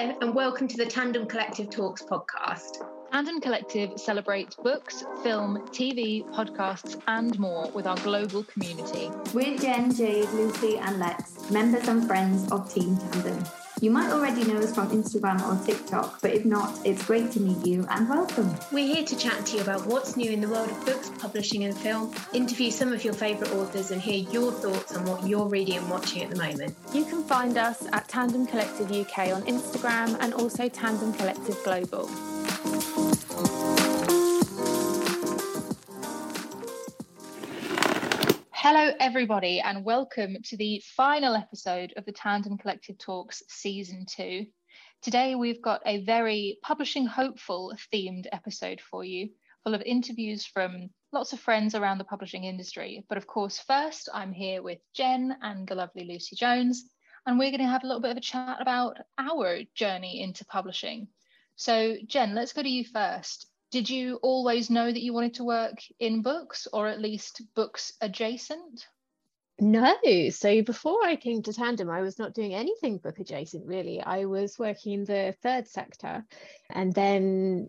Hello, and welcome to the Tandem Collective Talks podcast. Tandem Collective celebrates books, film, TV, podcasts, and more with our global community. We're Jen, Jade, Lucy, and Lex, members and friends of Team Tandem. You might already know us from Instagram or TikTok, but if not, it's great to meet you and welcome. We're here to chat to you about what's new in the world of books, publishing, and film, interview some of your favourite authors, and hear your thoughts on what you're reading and watching at the moment. You can find us at Tandem Collective UK on Instagram and also Tandem Collective Global. Hello, everybody, and welcome to the final episode of the Tandem Collective Talks Season 2. Today, we've got a very publishing hopeful themed episode for you, full of interviews from lots of friends around the publishing industry. But of course, first, I'm here with Jen and the lovely Lucy Jones, and we're going to have a little bit of a chat about our journey into publishing. So, Jen, let's go to you first did you always know that you wanted to work in books or at least books adjacent? No. So before I came to Tandem, I was not doing anything book adjacent really. I was working in the third sector and then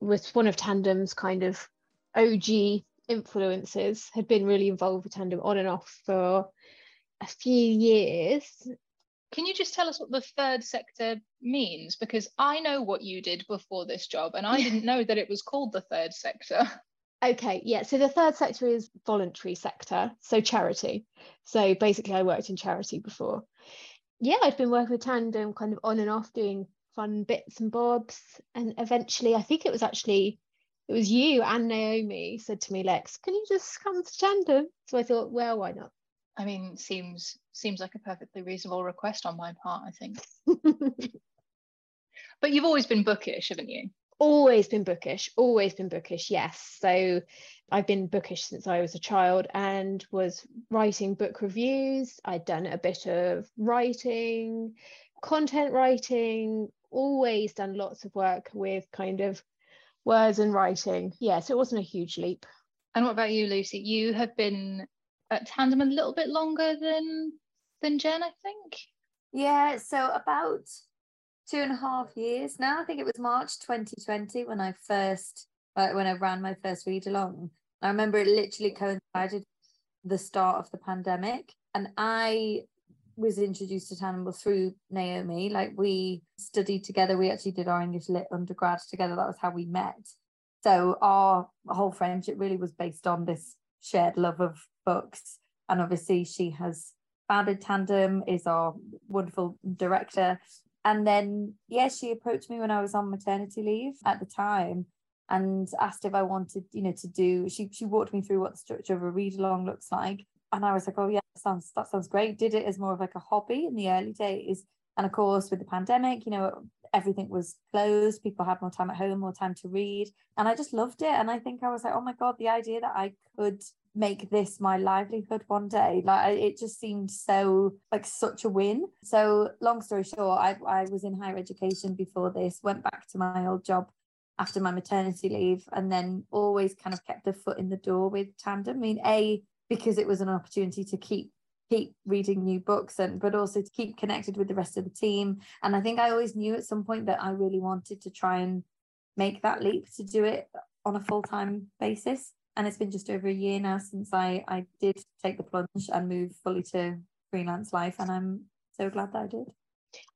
was one of Tandem's kind of OG influences, had been really involved with Tandem on and off for a few years. Can you just tell us what the third sector means? Because I know what you did before this job, and I didn't know that it was called the third sector. Okay, yeah. So the third sector is voluntary sector, so charity. So basically, I worked in charity before. Yeah, I'd been working with Tandem kind of on and off doing fun bits and bobs. And eventually, I think it was actually, it was you and Naomi said to me, Lex, can you just come to Tandem? So I thought, well, why not? I mean, seems seems like a perfectly reasonable request on my part, I think. but you've always been bookish, haven't you? Always been bookish, always been bookish, yes. So I've been bookish since I was a child and was writing book reviews. I'd done a bit of writing, content writing, always done lots of work with kind of words and writing. Yes, yeah, so it wasn't a huge leap. And what about you, Lucy? You have been at Tandem a little bit longer than than Jen, I think. Yeah, so about two and a half years now. I think it was March 2020 when I first uh, when I ran my first read along. I remember it literally coincided the start of the pandemic, and I was introduced to Tandem through Naomi. Like we studied together. We actually did our English lit undergrad together. That was how we met. So our whole friendship really was based on this shared love of books. And obviously, she has founded Tandem, is our wonderful director. And then, yeah, she approached me when I was on maternity leave at the time and asked if I wanted, you know, to do. She she walked me through what the structure of a read along looks like, and I was like, oh yeah, that sounds that sounds great. Did it as more of like a hobby in the early days, and of course with the pandemic, you know, everything was closed. People had more time at home, more time to read, and I just loved it. And I think I was like, oh my god, the idea that I could make this my livelihood one day. Like it just seemed so like such a win. So long story short I, I was in higher education before this went back to my old job after my maternity leave and then always kind of kept a foot in the door with tandem. I mean a because it was an opportunity to keep keep reading new books and but also to keep connected with the rest of the team. And i think i always knew at some point that i really wanted to try and make that leap to do it on a full-time basis and it's been just over a year now since I I did take the plunge and move fully to freelance life, and I'm so glad that I did.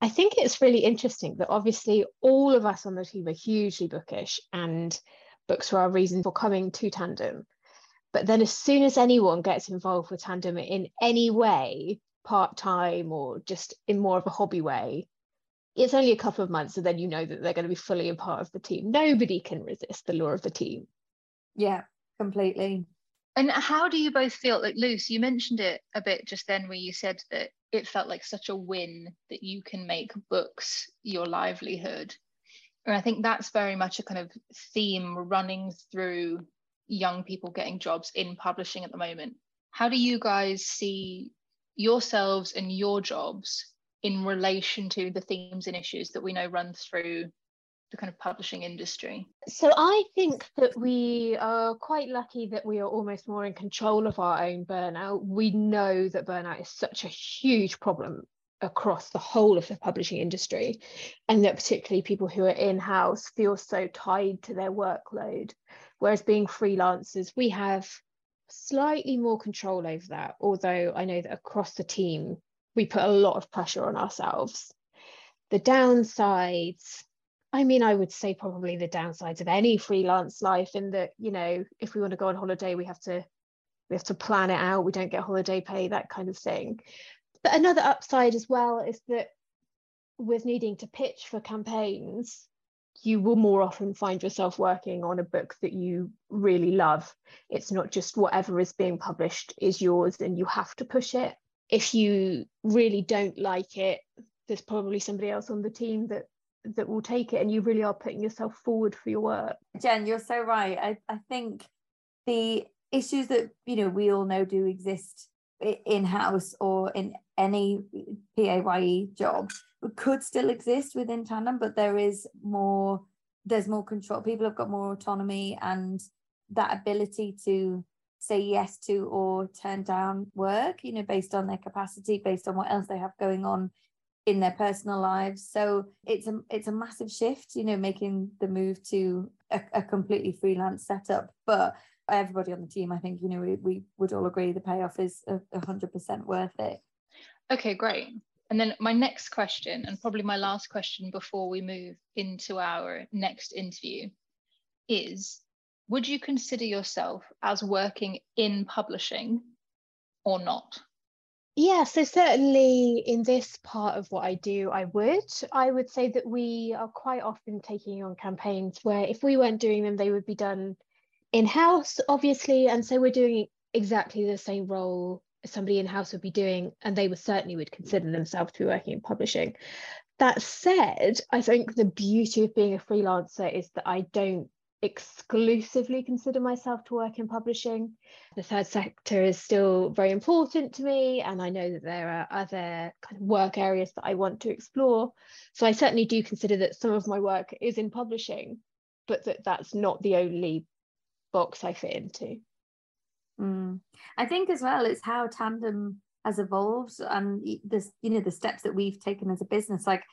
I think it's really interesting that obviously all of us on the team are hugely bookish, and books were our reason for coming to Tandem. But then, as soon as anyone gets involved with Tandem in any way, part time or just in more of a hobby way, it's only a couple of months, and then you know that they're going to be fully a part of the team. Nobody can resist the law of the team. Yeah, completely. And how do you both feel? Like Luce, you mentioned it a bit just then, where you said that it felt like such a win that you can make books your livelihood. And I think that's very much a kind of theme running through young people getting jobs in publishing at the moment. How do you guys see yourselves and your jobs in relation to the themes and issues that we know run through the kind of publishing industry? So I think that we are quite lucky that we are almost more in control of our own burnout. We know that burnout is such a huge problem across the whole of the publishing industry and that particularly people who are in-house feel so tied to their workload whereas being freelancers we have slightly more control over that although i know that across the team we put a lot of pressure on ourselves the downsides I mean, I would say probably the downsides of any freelance life in that, you know, if we want to go on holiday, we have to we have to plan it out. We don't get holiday pay, that kind of thing. But another upside as well is that with needing to pitch for campaigns, you will more often find yourself working on a book that you really love. It's not just whatever is being published is yours and you have to push it. If you really don't like it, there's probably somebody else on the team that that will take it and you really are putting yourself forward for your work. Jen you're so right. I, I think the issues that you know we all know do exist in house or in any paye job could still exist within tandem but there is more there's more control. People have got more autonomy and that ability to say yes to or turn down work you know based on their capacity based on what else they have going on in their personal lives. So it's a it's a massive shift you know making the move to a, a completely freelance setup. But everybody on the team i think you know we, we would all agree the payoff is a, 100% worth it. Okay great. And then my next question and probably my last question before we move into our next interview is would you consider yourself as working in publishing or not yeah, so certainly in this part of what I do, I would. I would say that we are quite often taking on campaigns where if we weren't doing them, they would be done in house, obviously. And so we're doing exactly the same role somebody in house would be doing, and they would certainly would consider themselves to be working in publishing. That said, I think the beauty of being a freelancer is that I don't exclusively consider myself to work in publishing. The third sector is still very important to me, and I know that there are other kind of work areas that I want to explore. So I certainly do consider that some of my work is in publishing, but that that's not the only box I fit into. Mm. I think as well, it's how Tandem has evolved and this, you know, the steps that we've taken as a business. Like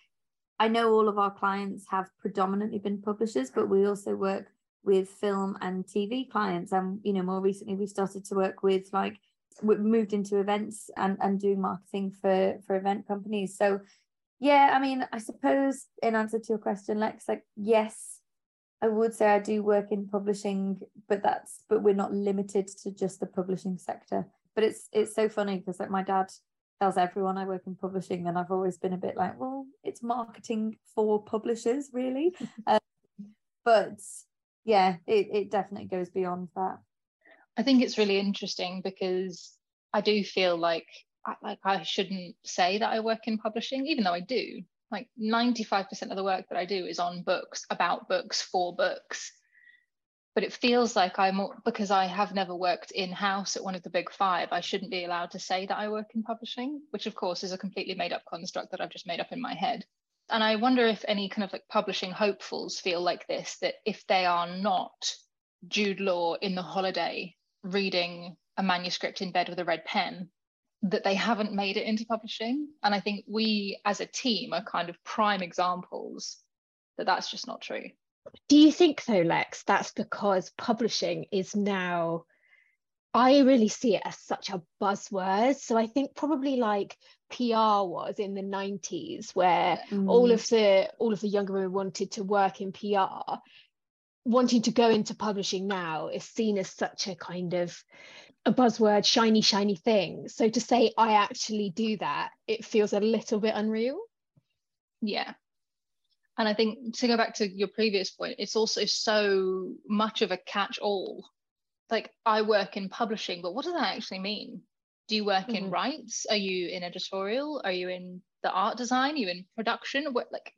I know all of our clients have predominantly been publishers, but we also work with film and TV clients. And, you know, more recently we started to work with like, we've moved into events and, and doing marketing for, for event companies. So yeah, I mean, I suppose in answer to your question, Lex, like, yes, I would say I do work in publishing, but that's, but we're not limited to just the publishing sector. But it's, it's so funny because like my dad tells everyone I work in publishing, and I've always been a bit like, well, it's marketing for publishers, really. um, but yeah, it, it definitely goes beyond that. I think it's really interesting because I do feel like like I shouldn't say that I work in publishing, even though I do. Like 95% of the work that I do is on books, about books, for books. But it feels like I'm because I have never worked in house at one of the big five, I shouldn't be allowed to say that I work in publishing, which of course is a completely made up construct that I've just made up in my head. And I wonder if any kind of like publishing hopefuls feel like this that if they are not Jude Law in the holiday reading a manuscript in bed with a red pen, that they haven't made it into publishing. And I think we as a team are kind of prime examples that that's just not true. Do you think though, Lex, that's because publishing is now I really see it as such a buzzword. So I think probably like PR was in the 90s where mm. all of the all of the younger women wanted to work in PR wanting to go into publishing now is seen as such a kind of a buzzword shiny shiny thing so to say i actually do that it feels a little bit unreal yeah and i think to go back to your previous point it's also so much of a catch all like i work in publishing but what does that actually mean? Do you work mm-hmm. in rights? Are you in editorial? Are you in the art design? Are you in production? What like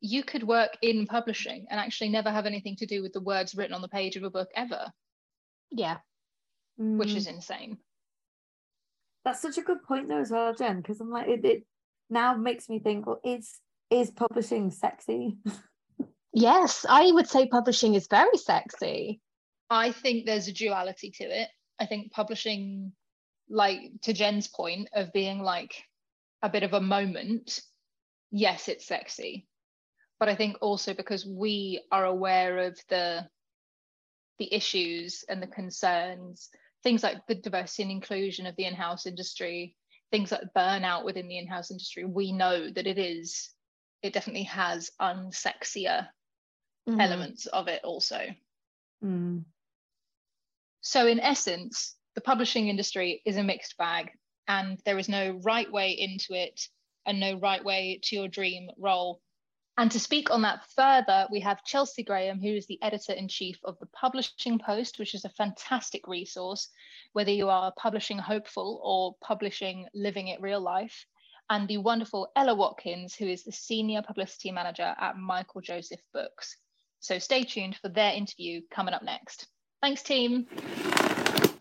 you could work in publishing and actually never have anything to do with the words written on the page of a book ever. Yeah. Mm. which is insane. That's such a good point though as well jen because i'm like it, it now makes me think well is is publishing sexy? Yes i would say publishing is very sexy i think there's a duality to it I think publishing, like to Jen's point of being like, a bit of a moment, yes, it's sexy. But I think also because we are aware of the the issues and the concerns, things like the diversity and inclusion of the in-house industry, things like burnout within the in-house industry, we know that it is, it definitely has unsexier mm. elements of it also. Mm. So in essence, the publishing industry is a mixed bag and there is no right way into it and no right way to your dream role. And to speak on that further, we have Chelsea Graham, who is the editor in chief of the Publishing Post, which is a fantastic resource, whether you are publishing hopeful or publishing living it real life. And the wonderful Ella Watkins, who is the senior publicity manager at Michael Joseph Books. So stay tuned for their interview coming up next. Thanks, team.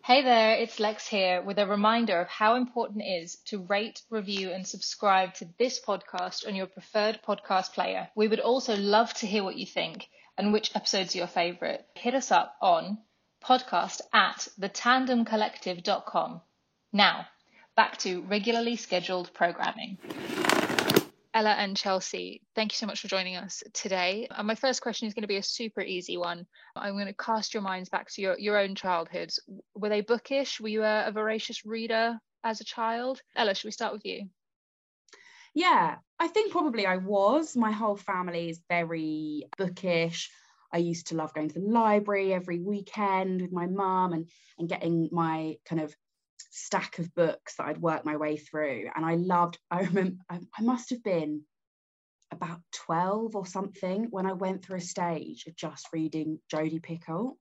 Hey there, it's Lex here with a reminder of how important it is to rate, review, and subscribe to this podcast on your preferred podcast player. We would also love to hear what you think and which episodes are your favorite. Hit us up on podcast at thetandemcollective.com. Now, back to regularly scheduled programming. Ella and Chelsea, thank you so much for joining us today. And my first question is going to be a super easy one. I'm going to cast your minds back to your, your own childhoods. Were they bookish? Were you a, a voracious reader as a child? Ella, should we start with you? Yeah, I think probably I was. My whole family is very bookish. I used to love going to the library every weekend with my mum and, and getting my kind of stack of books that I'd worked my way through. And I loved, I remember, I, I must have been about 12 or something when I went through a stage of just reading Jodi Picoult.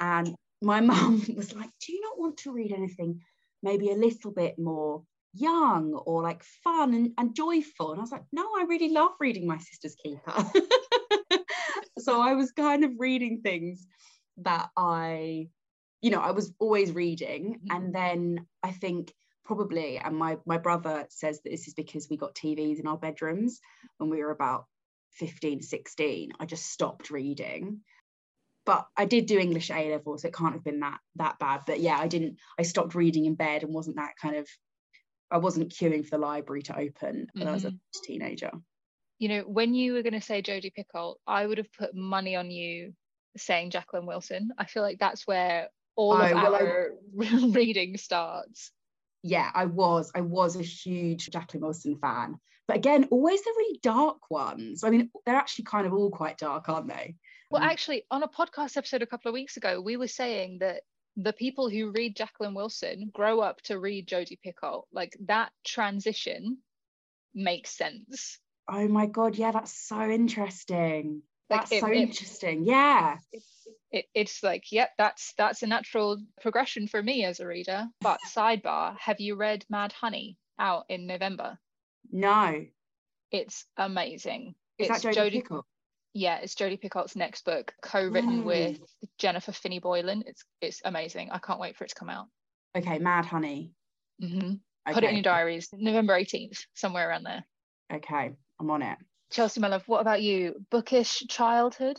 And my mum was like, Do you not want to read anything maybe a little bit more young or like fun and, and joyful? And I was like, No, I really love reading My Sister's Keeper. so I was kind of reading things that I you know, I was always reading. Mm-hmm. And then I think probably, and my, my brother says that this is because we got TVs in our bedrooms when we were about 15, 16. I just stopped reading. But I did do English A level, so it can't have been that that bad. But yeah, I didn't. I stopped reading in bed and wasn't that kind of. I wasn't queuing for the library to open when mm-hmm. I was a mm-hmm. teenager. You know, when you were going to say Jodi Picoult, I would have put money on you saying Jacqueline Wilson. I feel like that's where all of oh, our I, reading starts. Yeah, I was. I was a huge Jacqueline Wilson fan. But again, always the really dark ones. I mean, they're actually kind of all quite dark, aren't they? Well, um, actually, on a podcast episode a couple of weeks ago, we were saying that the people who read Jacqueline Wilson grow up to read Jodi Picoult. Like that transition makes sense. Oh my god, yeah, that's so interesting. Like that's it, so it, interesting. Yeah. It, it, it's like yep that's that's a natural progression for me as a reader. But sidebar have you read mad honey out in november? No. It's amazing. Is it's that jodi Picoult? yeah it's jodi picoult's next book co-written with jennifer finney boylan. It's it's amazing. I can't wait for it to come out. Okay mad honey. Mm-hmm. okay. put it in your diaries. November 18th somewhere around there. Okay i'm on it. Chelsea my love what about you? Bookish childhood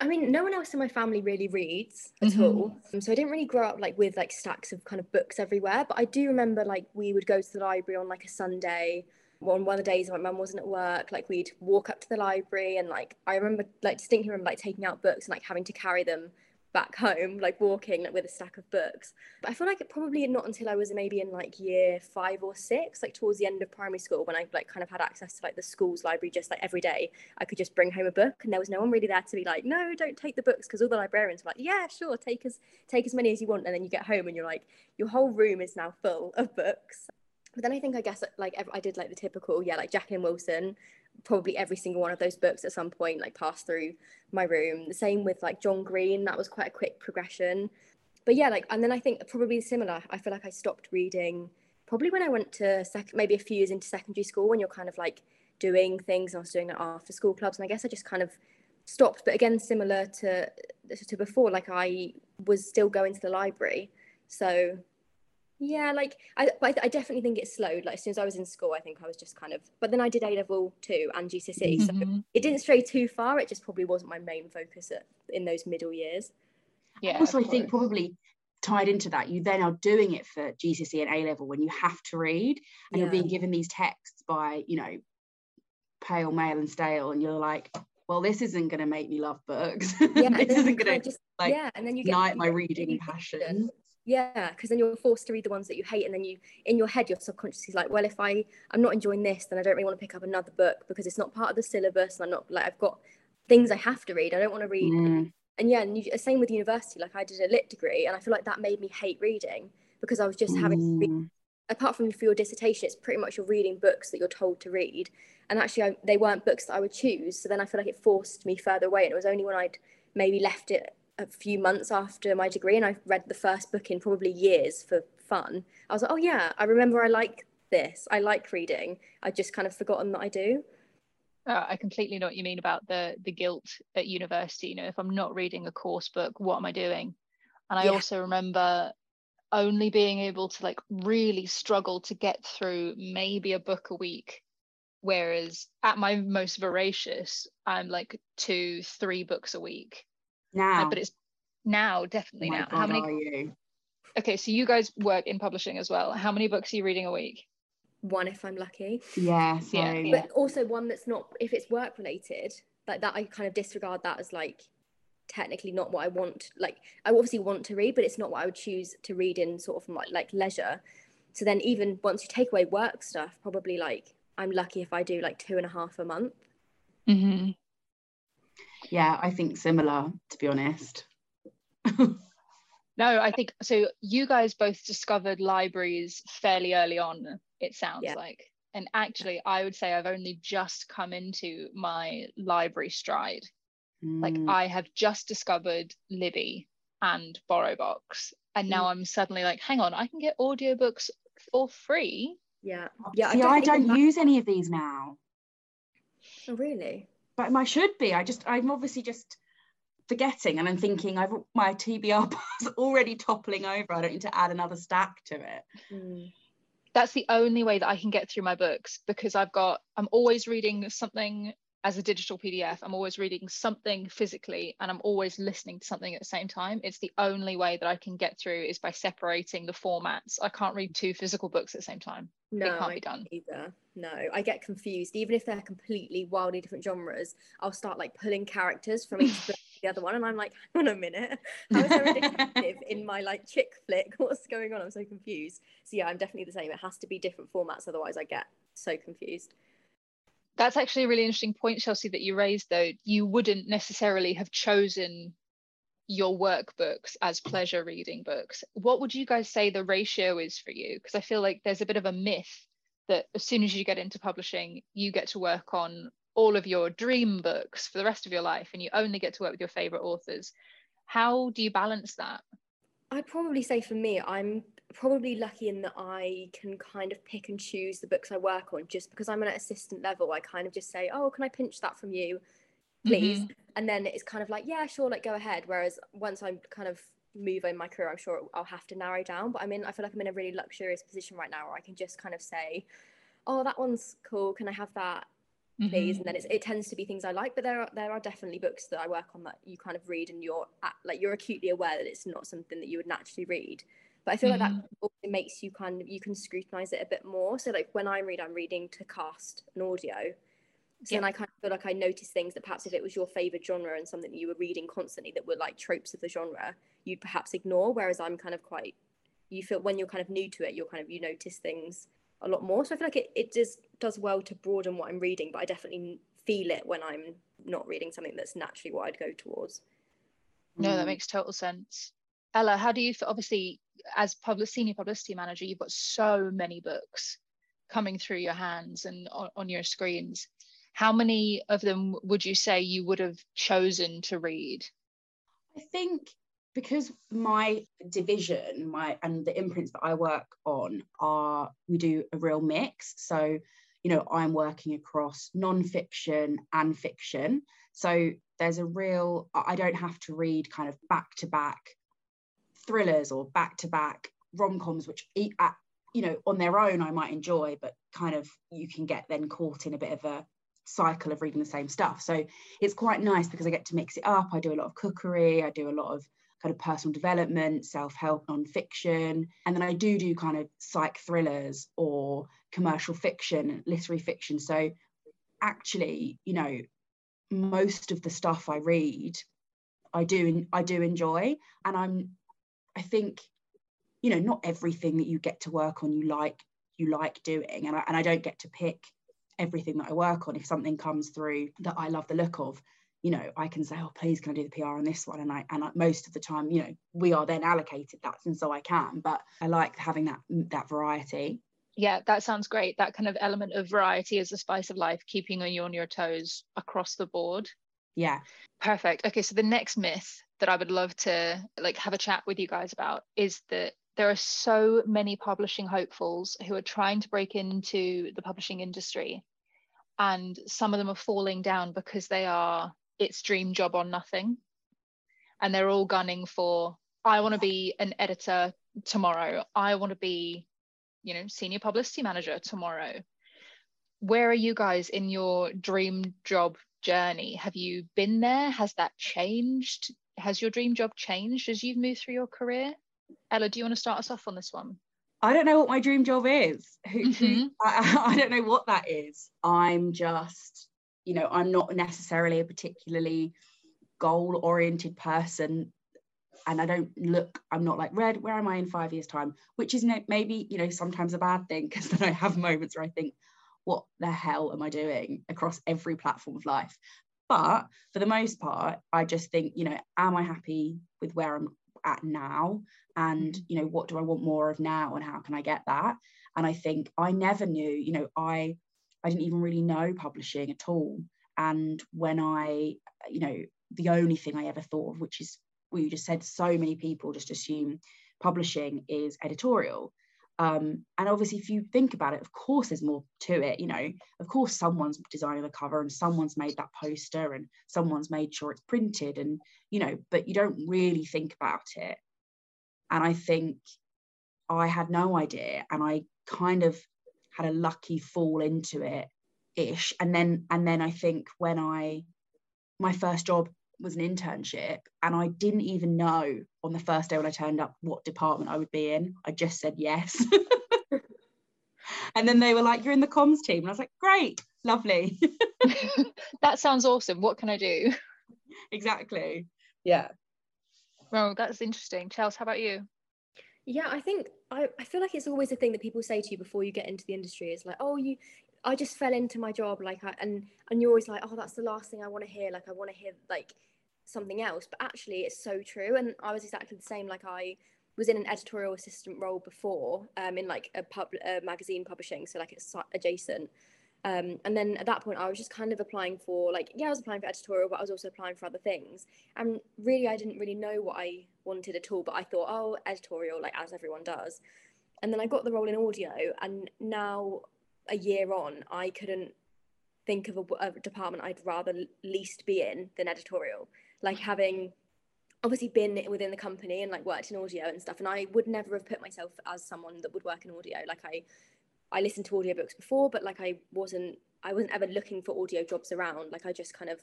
I mean, no one else in my family really reads at mm-hmm. all. Um, so I didn't really grow up like with like stacks of kind of books everywhere. But I do remember like we would go to the library on like a Sunday. On one of the days my mum wasn't at work, like we'd walk up to the library and like I remember like distinctly remember like taking out books and like having to carry them back home, like walking like, with a stack of books. But I feel like it probably not until I was maybe in like year five or six, like towards the end of primary school, when I like kind of had access to like the school's library just like every day, I could just bring home a book, and there was no one really there to be like, no, don't take the books, because all the librarians were like, yeah, sure, take as take as many as you want, and then you get home and you're like, your whole room is now full of books. But then I think I guess like I did like the typical, yeah, like Jacqueline Wilson, probably every single one of those books at some point like passed through my room. The same with like John Green, that was quite a quick progression. But yeah, like and then I think probably similar. I feel like I stopped reading probably when I went to sec- maybe a few years into secondary school when you're kind of like doing things. I was doing like after school clubs, and I guess I just kind of stopped. But again, similar to to before, like I was still going to the library. So yeah, like I, I, I definitely think it slowed. Like as soon as I was in school, I think I was just kind of. But then I did A level too and GCSE, mm-hmm. so it didn't stray too far. It just probably wasn't my main focus at, in those middle years. Yeah. Also, I think probably tied into that you then are doing it for GCSE and A level when you have to read and Yeah. you're being given these texts by you know pale male and stale and you're like well this isn't going to make me love books Yeah, and this then you isn't going to just like yeah, and then you get ignite you my reading passion confident. Yeah, because then you're forced to read the ones that you hate, and then you, in your head, you're subconsciously like, well, if I, I'm not enjoying this, then I don't really want to pick up another book because it's not part of the syllabus, and I'm not like I've got things I have to read. I don't want to read, Mm, and yeah, and you, same with university. Like I did a lit degree, and I feel like that made me hate reading because I was just having to read mm, apart from for your dissertation, it's pretty much you're reading books that you're told to read. And actually, I, they weren't books that I would choose. So then I feel like it forced me further away. And it was only when I'd maybe left it a few months after my degree and I read the first book in probably years for fun. I was like, oh, yeah, I remember I like this. I like reading. I just kind of forgotten that I do. Uh, I completely know what you mean about the the guilt at university. You know, if I'm not reading a course book, what am I doing? And I Yeah. also remember only being able to like really struggle to get through maybe a book a week. Whereas at my most voracious, I'm like two, three books a week. Uh, now but it's now oh definitely my now. God, How many? are you Okay, so you guys work in publishing as well. How many books are you reading a week? One, if I'm lucky. yeah Yeah, same. yeah. But also one that's not, if it's work related, like that, I kind of disregard that as like technically not what I want. Like I obviously want to read, but it's not what I would choose to read in sort of like, like leisure. So then even once you take away work stuff, probably like I'm lucky if I do like two and a half a month. Mm-hmm. Yeah I think similar to be honest No, I think so. You guys both discovered libraries fairly early on, it sounds Yeah. like. And actually, I would say I've only just come into my library stride. Like, Mm, I have just discovered Libby and BorrowBox. And now I'm suddenly like, hang on, I can get audiobooks for free. Yeah. Yeah. see I definitely don't get that- use any of these now Oh, really? But I should be. I just I'm obviously just forgetting and I'm thinking I've my TBR is already toppling over. I don't need to add another stack to it. Mm. That's the only way that I can get through my books because I've got, I'm always reading something as a digital PDF. I'm always reading something physically and I'm always listening to something at the same time. It's the only way that I can get through is by separating the formats. I can't read two physical books at the same time. No, can't I be done. Either. No, I get confused. Even if they're completely wildly different genres, I'll start like pulling characters from each book to the other one, and I'm like, hang on a minute, how is there a detective in my like chick flick? What's going on? I'm so confused. So yeah, I'm definitely the same. It has to be different formats, otherwise I get so confused. That's actually a really interesting point, Chelsea, that you raised though. You wouldn't necessarily have chosen your workbooks as pleasure reading books. What would you guys say the ratio is for you? Because I feel like there's a bit of a myth that as soon as you get into publishing, you get to work on all of your dream books for the rest of your life and you only get to work with your favorite authors. How do you balance that? I'd probably say for me, I'm probably lucky in that I can kind of pick and choose the books I work on just because I'm at an assistant level. I kind of just say, oh, can I pinch that from you, please? Mm-hmm. And then it's kind of like, yeah, sure, like go ahead. Whereas once I'm kind of move in my career, I'm sure I'll have to narrow down. But I mean, I feel like I'm in a really luxurious position right now where I can just kind of say, oh, that one's cool. Can I have that? please mm-hmm. and then it's, it tends to be things i like but there are there are definitely books that i work on that you kind of read and you're at, like you're acutely aware that it's not something that you would naturally read but i feel like that also makes you kind of you can scrutinize it a bit more so like when i read i'm reading to cast an audio so Yeah. then i kind of feel like i notice things that perhaps if it was your favorite genre and something that you were reading constantly that were like tropes of the genre you'd perhaps ignore whereas i'm kind of quite you feel when you're kind of new to it you're kind of you notice things a lot more. So I feel like it, it just does well to broaden what I'm reading, but I definitely feel it when I'm not reading something that's naturally what I'd go towards. No, that Mm. makes total sense. Ella, how do you feel? Obviously, as public senior publicity manager, you've got so many books coming through your hands and on, on your screens. How many of them would you say you would have chosen to read? I think because my division, my and the imprints that I work on are we do a real mix. So, you know, I'm working across non-fiction and fiction. So there's a real I don't have to read kind of back-to-back thrillers or back-to-back rom-coms, which e- uh, you know, on their own I might enjoy, but kind of you can get then caught in a bit of a cycle of reading the same stuff. So it's quite nice because I get to mix it up. I do a lot of cookery, I do a lot of kind of personal development, self help, non-fiction. And then I do do kind of psych thrillers or commercial fiction, literary fiction. So actually, you know, most of the stuff I read, I do I do enjoy. And I'm I think, you know, not everything that you get to work on you like you like doing. And I, and I don't get to pick everything that I work on. If something comes through that I love the look of, you know, I can say, oh, please can I do the PR on this one? And I and I, most of the time, you know, we are then allocated that, and so I can. But I like having that that variety. Yeah, that sounds great. That kind of element of variety is the spice of life, keeping you on your toes across the board. Yeah. Perfect. Okay, so the next myth that I would love to like have a chat with you guys about is that there are so many publishing hopefuls who are trying to break into the publishing industry and some of them are falling down because they are it's dream job on nothing. And they're all gunning for i want to be an editor tomorrow. I want to be you know senior publicity manager tomorrow. Where are you guys in your dream job journey? Have you been there? Has that changed has your dream job changed as you've moved through your career ella do you want to start us off on this one I don't know what my dream job is. Mm-hmm. I, I don't know what that is. I'm just, you know, I'm not necessarily a particularly goal oriented person. And I don't look, I'm not like, Red, where am I in five years' time? Which is maybe, you know, sometimes a bad thing because then I have moments where I think, what the hell am I doing across every platform of life? But for the most part, I just think, you know, am I happy with where I'm at now? And mm-hmm. you know what do i want more of now and how can i get that? And i think i never knew you know i i didn't even really know publishing at all. And when i you know the only thing i ever thought of which is what you just said so many people just assume publishing is editorial um, and obviously if you think about it of course there's more to it you know. Of course someone's designing the cover and someone's made that poster and someone's made sure it's printed and you know but you don't really think about it. And i think i had no idea and i kind of had a lucky fall into it ish and then and then i think when i my first job was an internship and I didn't even know on the first day when I turned up what department I would be in. I just said yes. and then they were like, You're in the comms team. And I was like, Great, lovely. that sounds awesome. What can I do? Exactly. Yeah. Well, that's interesting. Chelsea, how about you? Yeah, I think I, I feel like it's always a thing that people say to you before you get into the industry is like, oh, you I just fell into my job like I, and and you're always like, oh, that's the last thing I want to hear. Like I want to hear like something else but actually it's so true and i was exactly the same like i was in an editorial assistant role before um, in like a pub a magazine publishing so like it's adjacent. Um, and then at that point i was just kind of applying for like yeah i was applying for editorial but i was also applying for other things. And really i didn't really know what i wanted at all but i thought oh editorial like as everyone does. And then i got the role in audio and now a year on i couldn't think of a, a department i'd rather least be in than editorial like having obviously been within the company and like worked in audio and stuff and I would never have put myself as someone that would work in audio. Like I I listened to audiobooks before but like I wasn't I wasn't ever looking for audio jobs around. Like I just kind of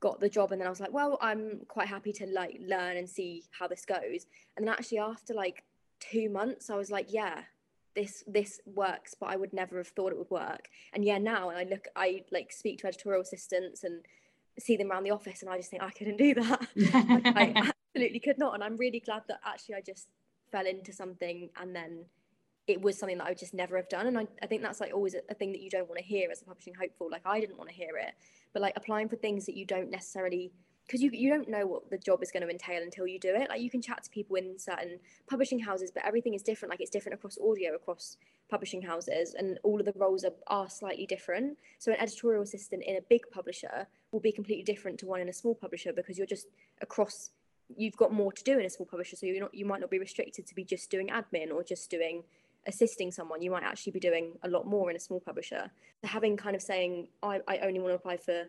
got the job and then I was like well I'm quite happy to like learn and see how this goes. And then actually after like 2 months I was like yeah this this works but I would never have thought it would work. And yeah now I look I like speak to editorial assistants and see them around the office and I just think I couldn't do that. I absolutely could not. And I'm really glad that actually I just fell into something and then it was something that I would just never have done. And I, I think that's like always a, a thing that you don't want to hear as a publishing hopeful. Like I didn't want to hear it, but like applying for things that you don't necessarily because you, you don't know what the job is going to entail until you do it. Like you can chat to people in certain publishing houses, but everything is different. Like it's different across audio, across publishing houses, and all of the roles are, are slightly different. So an editorial assistant in a big publisher will be completely different to one in a small publisher because you're just across. You've got more to do in a small publisher, so you're not. You might not be restricted to be just doing admin or just doing assisting someone. You might actually be doing a lot more in a small publisher. Having kind of saying, I, I only want to apply for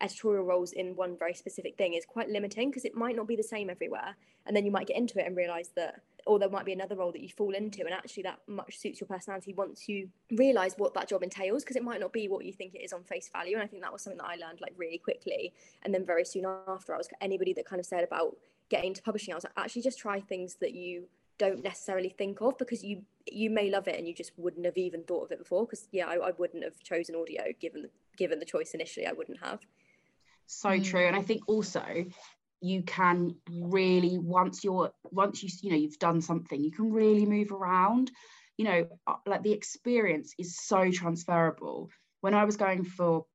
editorial roles in one very specific thing is quite limiting because it might not be the same everywhere and then you might get into it and realize that or there might be another role that you fall into and actually that much suits your personality once you realize what that job entails because it might not be what you think it is on face value and i think that was something that i learned like really quickly and then very soon after i was anybody that kind of said about getting into publishing i was like actually just try things that you don't necessarily think of because you you may love it and you just wouldn't have even thought of it before because yeah I, I wouldn't have chosen audio given given the choice initially i wouldn't have. So true and i think also you can really once you're once you you know you've done something you can really move around. You know uh, like the experience is so transferable. When i was going for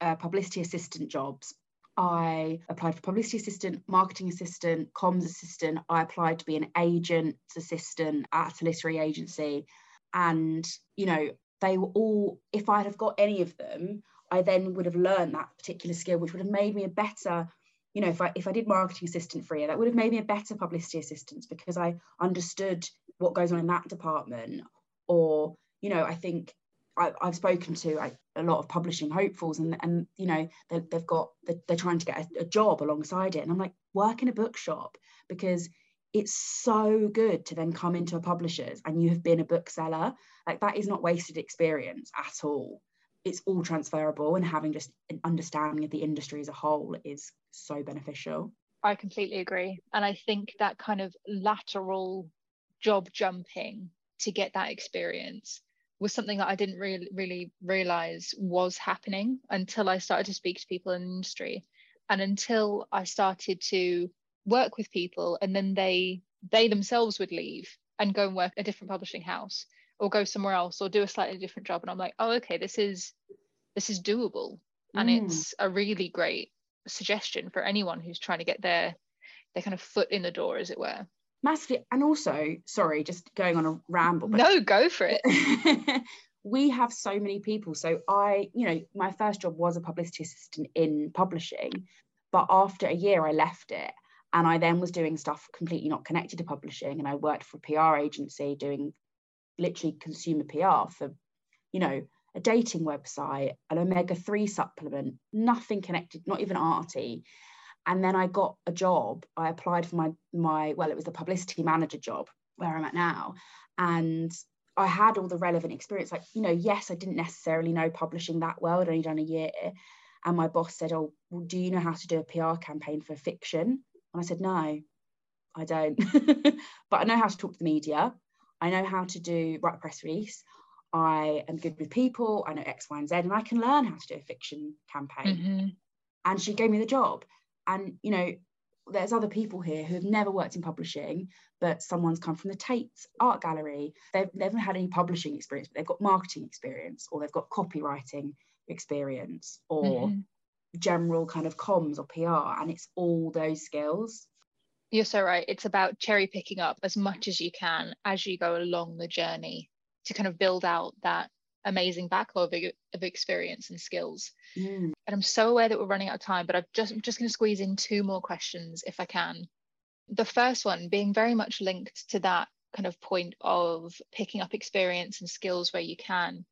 uh, publicity assistant jobs i applied for publicity assistant marketing assistant comms assistant. I applied to be an agent assistant at a literary agency. And you know they were all if i'd have got any of them i then would have learned that particular skill which would have made me a better you know, if I if I did marketing assistant for a year, that would have made me a better publicity assistant because I understood what goes on in that department. Or, you know, I think I, have spoken to I, a lot of publishing hopefuls, and and you know they, have got they're, they're, trying to get a, a job alongside it, and I'm like, work in a bookshop because it's so good to then come into a publisher's and you have been a bookseller. Like that is not wasted experience at all it's all transferable and having just an understanding of the industry as a whole is so beneficial. I completely agree. And i think that kind of lateral job jumping to get that experience was something that i didn't really really realize was happening until i started to speak to people in the industry and until i started to work with people and then they they themselves would leave and go and work a different publishing house or go somewhere else or do a slightly different job and i'm like oh okay this is this is doable. And mm. it's a really great suggestion for anyone who's trying to get their their kind of foot in the door as it were. Massively and also sorry just going on a ramble but no go for it. We have so many people. So i you know my first job was a publicity assistant in publishing but after a year i left it and i then was doing stuff completely not connected to publishing and i worked for a pr agency doing literally consumer PR for, you know, a dating website, an omega 3 supplement, nothing connected, not even arty. And then I got a job. I applied for my my well, it was the publicity manager job where I'm at now. And I had all the relevant experience. Like, you know, yes, I didn't necessarily know publishing that well. I'd only done a year. And my boss said, Oh, well, do you know how to do a PR campaign for fiction? And I said, No, I don't. but I know how to talk to the media. I know how to do write a press release. I am good with people. I know X, Y, and Z, and I can learn how to do a fiction campaign. Mm-hmm. And she gave me the job. And you know, there's other people here who have never worked in publishing, but someone's come from the Tate's art gallery. They've never had any publishing experience, but they've got marketing experience, or they've got copywriting experience, or mm-hmm. general kind of comms or PR. And it's all those skills you're so right. It's about cherry picking up as much as you can as you go along the journey to kind of build out that amazing backlog of experience and skills. Mm. And I'm so aware that we're running out of time, but I've just, I'm just going to squeeze in two more questions if I can. The first one being very much linked to that kind of point of picking up experience and skills where you can.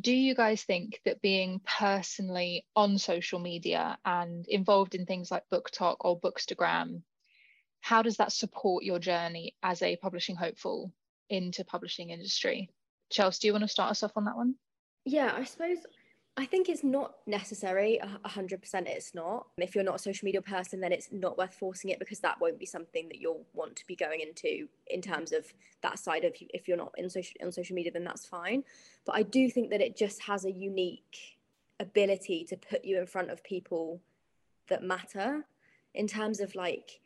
Do you guys think that being personally on social media and involved in things like BookTok or Bookstagram how does that support your journey as a publishing hopeful into publishing industry? Chelsea do you want to start us off on that one? Yeah i suppose i think it's not necessary uh, 100% it's not. If you're not a social media person then it's not worth forcing it because that won't be something that you'll want to be going into in terms of that side of if you're not in social on social media then that's fine. But i do think that it just has a unique ability to put you in front of people that matter in terms of like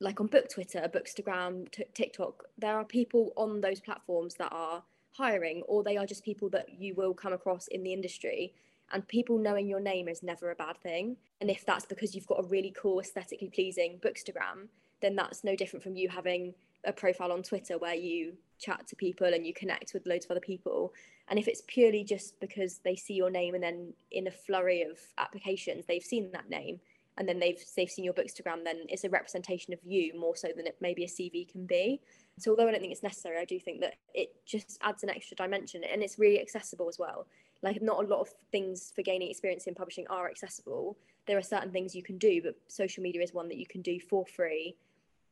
like on book Twitter, Bookstagram, t- TikTok, there are people on those platforms that are hiring, or they are just people that you will come across in the industry. And people knowing your name is never a bad thing. And if that's because you've got a really cool, aesthetically pleasing Bookstagram, then that's no different from you having a profile on Twitter where you chat to people and you connect with loads of other people. And if it's purely just because they see your name and then in a flurry of applications, they've seen that name, and then they've they've seen your bookstagram then it's a representation of you more so than it maybe a cv can be. So although i don't think it's necessary i do think that it just adds an extra dimension and it's really accessible as well. Like not a lot of things for gaining experience in publishing are accessible. There are certain things you can do but social media is one that you can do for free.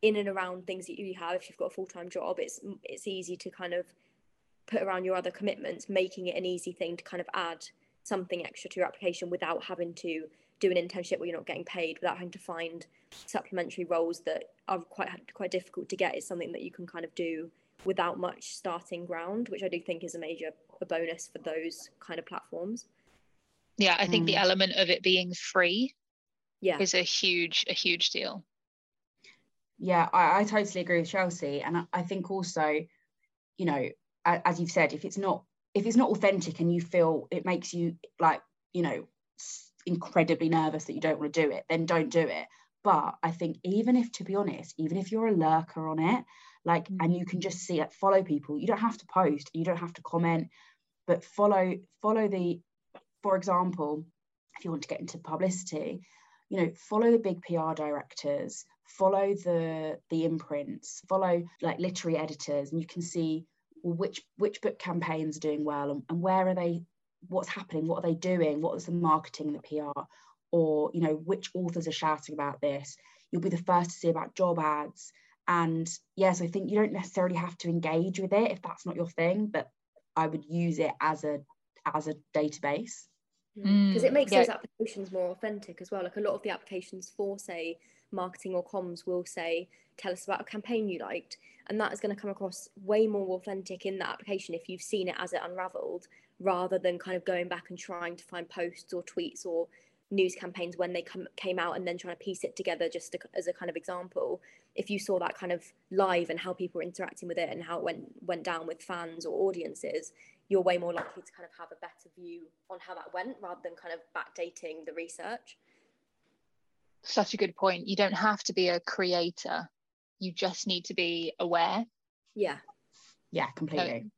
In and around things that you have if you've got a full-time job it's it's easy to kind of put around your other commitments making it an easy thing to kind of add something extra to your application without having to do an internship where you're not getting paid without having to find supplementary roles that are quite quite difficult to get is something that you can kind of do without much starting ground which i do think is a major a bonus for those kind of platforms. Yeah i think Mm. the element of it being free yeah. is a huge a huge deal. Yeah, I, I totally agree with Chelsea, and I, I think also, you know, a- as you've said, if it's not if it's not authentic and you feel it makes you like you know s- incredibly nervous that you don't want to do it, then don't do it. But I think even if, to be honest, even if you're a lurker on it, like, mm. and you can just see it, follow people. You don't have to post, you don't have to comment, but follow follow the. For example, if you want to get into publicity, you know follow the big pr directors follow the the imprints follow like literary editors and you can see which which book campaigns are doing well and, and where are they what's happening what are they doing what is the marketing the pr or you know which authors are shouting about this. You'll be the first to see about job ads. And yes i think you don't necessarily have to engage with it if that's not your thing but i would use it as a as a database. Because Mm, it makes yeah. those applications more authentic as well. Like a lot of the applications for say marketing or comms will say tell us about a campaign you liked. And that is going to come across way more authentic in that application if you've seen it as it unraveled rather than kind of going back and trying to find posts or tweets or news campaigns when they come came out and then trying to piece it together just to, as a kind of example if you saw that kind of live and how people were interacting with it and how it went went down with fans or audiences you're way more likely to kind of have a better view on how that went rather than kind of backdating the research. such a good point you don't have to be a creator you just need to be aware Yeah. yeah completely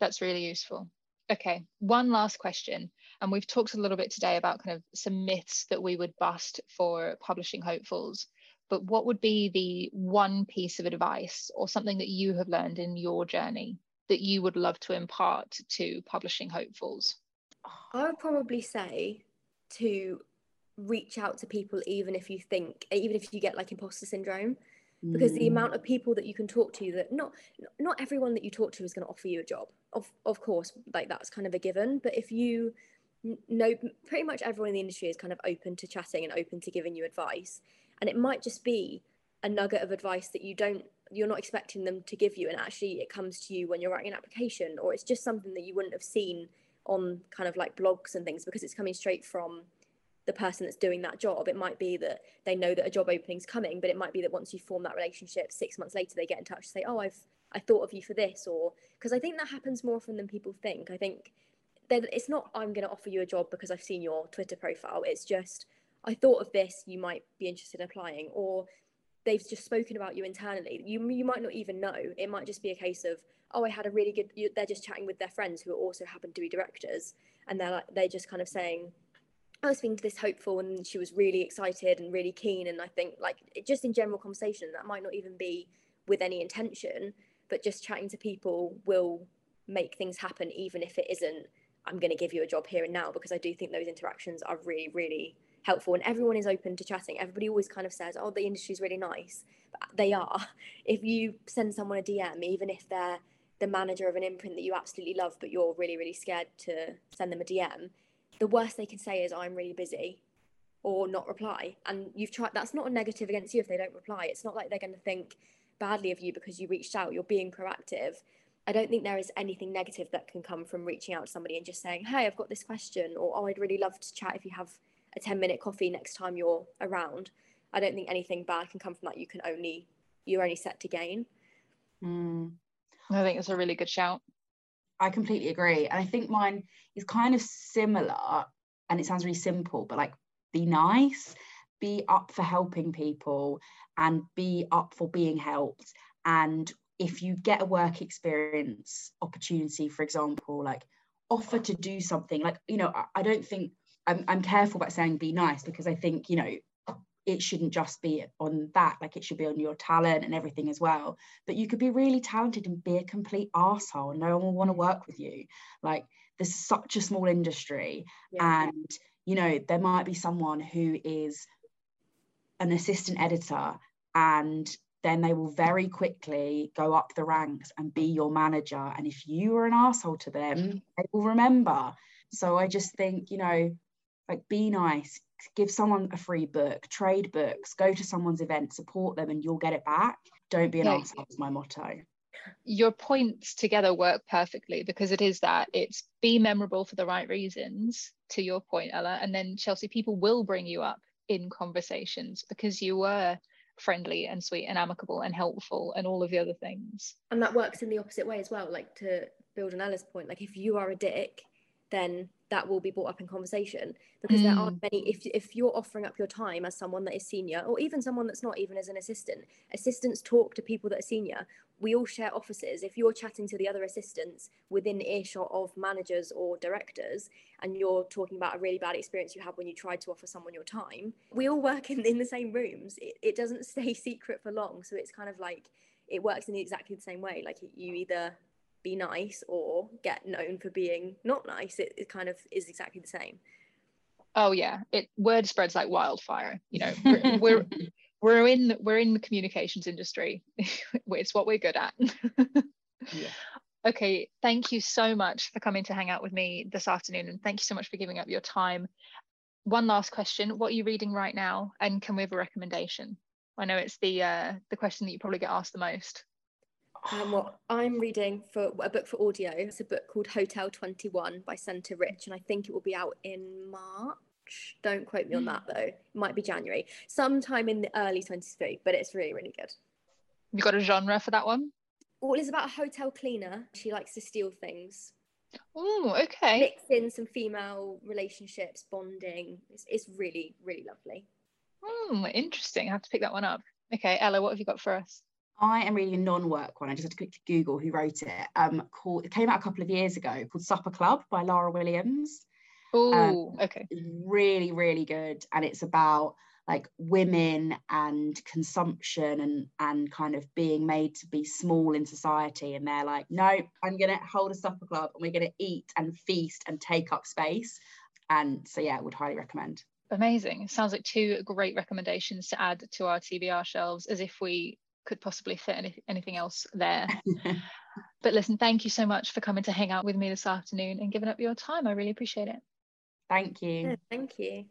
That's really useful. Okay, one last question. And we've talked a little bit today about kind of some myths that we would bust for publishing hopefuls. But what would be the one piece of advice or something that you have learned in your journey that you would love to impart to publishing hopefuls? I would probably say to reach out to people even if you think even if you get like imposter syndrome because the Mm. amount of people that you can talk to that not not everyone that you talk to is going to offer you a job of of course like that's kind of a given but if you know pretty much everyone in the industry is kind of open to chatting and open to giving you advice and it might just be a nugget of advice that you don't you're not expecting them to give you and actually it comes to you when you're writing an application or it's just something that you wouldn't have seen on kind of like blogs and things because it's coming straight from the person that's doing that job. It might be that they know that a job opening's coming, but it might be that once you form that relationship, six months later they get in touch and say, "Oh, I've I thought of you for this," or because I think that happens more often than people think. I think that it's not I'm going to offer you a job because I've seen your Twitter profile. It's just I thought of this. You might be interested in applying, or they've just spoken about you internally. You you might not even know. It might just be a case of oh, I had a really good. They're just chatting with their friends who also happen to be directors, and they're like they're just kind of saying. I was speaking to this hopeful, and she was really excited and really keen. And I think, like, just in general conversation, that might not even be with any intention, but just chatting to people will make things happen, even if it isn't. I'm going to give you a job here and now, because I do think those interactions are really, really helpful. And everyone is open to chatting. Everybody always kind of says, "Oh, the industry's really nice," but they are. If you send someone a DM, even if they're the manager of an imprint that you absolutely love, but you're really, really scared to send them a DM, the worst they can say is I'm really busy or not reply. And you've tried that's not a negative against you if they don't reply. It's not like they're going to think badly of you because you reached out. You're being proactive. I don't think there is anything negative that can come from reaching out to somebody and just saying, "Hey, I've got this question," or "Oh, I'd really love to chat if you have a 10-minute coffee next time you're around." I don't think anything bad can come from that. You can only you're only set to gain. Mm. I think it's a really good shout. I completely agree. And I think mine is kind of similar and it sounds really simple, but like be nice, be up for helping people and be up for being helped. And if you get a work experience opportunity, for example, like offer to do something, like, you know, I, I don't think I'm, I'm careful about saying be nice because I think, you know, it shouldn't just be on that, like it should be on your talent and everything as well. But you could be really talented and be a complete asshole and no one will want to work with you. Like this is such a small industry. And, you know, there might be someone who is an assistant editor and then they will very quickly go up the ranks and be your manager. And if you are an asshole to them, they will remember. So I just think, you know, like be nice, give someone a free book, trade books, go to someone's event, support them, and you'll get it back. Don't be an yeah. asshole is my motto. Your points together work perfectly because it is that it's be memorable for the right reasons, to your point, Ella. And then Chelsea, people will bring you up in conversations because you were friendly and sweet and amicable and helpful and all of the other things. And that works in the opposite way as well. Like to build on Ella's point, like if you are a dick, then that will be brought up in conversation because mm. there aren't mm. many if, if you're offering up your time as someone that is senior or even someone that's not even as an assistant assistants talk to people that are senior we all share offices if you're chatting to the other assistants within earshot of managers or directors and you're talking about a really bad experience you had when you tried to offer someone your time we all work in, in the same rooms it, it doesn't stay secret for long so it's kind of like it works in exactly the same way like you either be nice or get known for being not nice it, it kind of is exactly the same. Oh yeah. It word spreads like wildfire you know. We're, we're we're in we're in the communications industry. It's what we're good at. Yeah. okay thank you so much for coming to hang out with me this afternoon and thank you so much for giving up your time. One last question what are you reading right now and can we have a recommendation? I know it's the uh, the question that you probably get asked the most um, well, I'm reading for a book for audio. It's a book called Hotel 21 by Senator Rich, and I think it will be out in March. Don't quote me on that though. It might be January, sometime in the early 23, but it's really, really good. You got a genre for that one? Well, it's about a hotel cleaner. She likes to steal things. Oh, okay. Mix in some female relationships, bonding. It's, it's really, really lovely. Hmm, interesting. I have to pick that one up. Okay, Ella, what have you got for us? I am reading a non-work one. I just had to quickly Google who wrote it. Um, called it came out a couple of years ago called Supper Club by Lara Williams. Oh, um, okay. Really, really good. And it's about like women and consumption and and kind of being made to be small in society. And they're like, no, I'm gonna hold a supper club and we're gonna eat and feast and take up space. And so yeah, would highly recommend. Amazing. Sounds like two great recommendations to add to our TBR shelves as if we could possibly fit any, anything else there. but listen, thank you so much for coming to hang out with me this afternoon and giving up your time. I really appreciate it. Thank you. Yeah, thank you.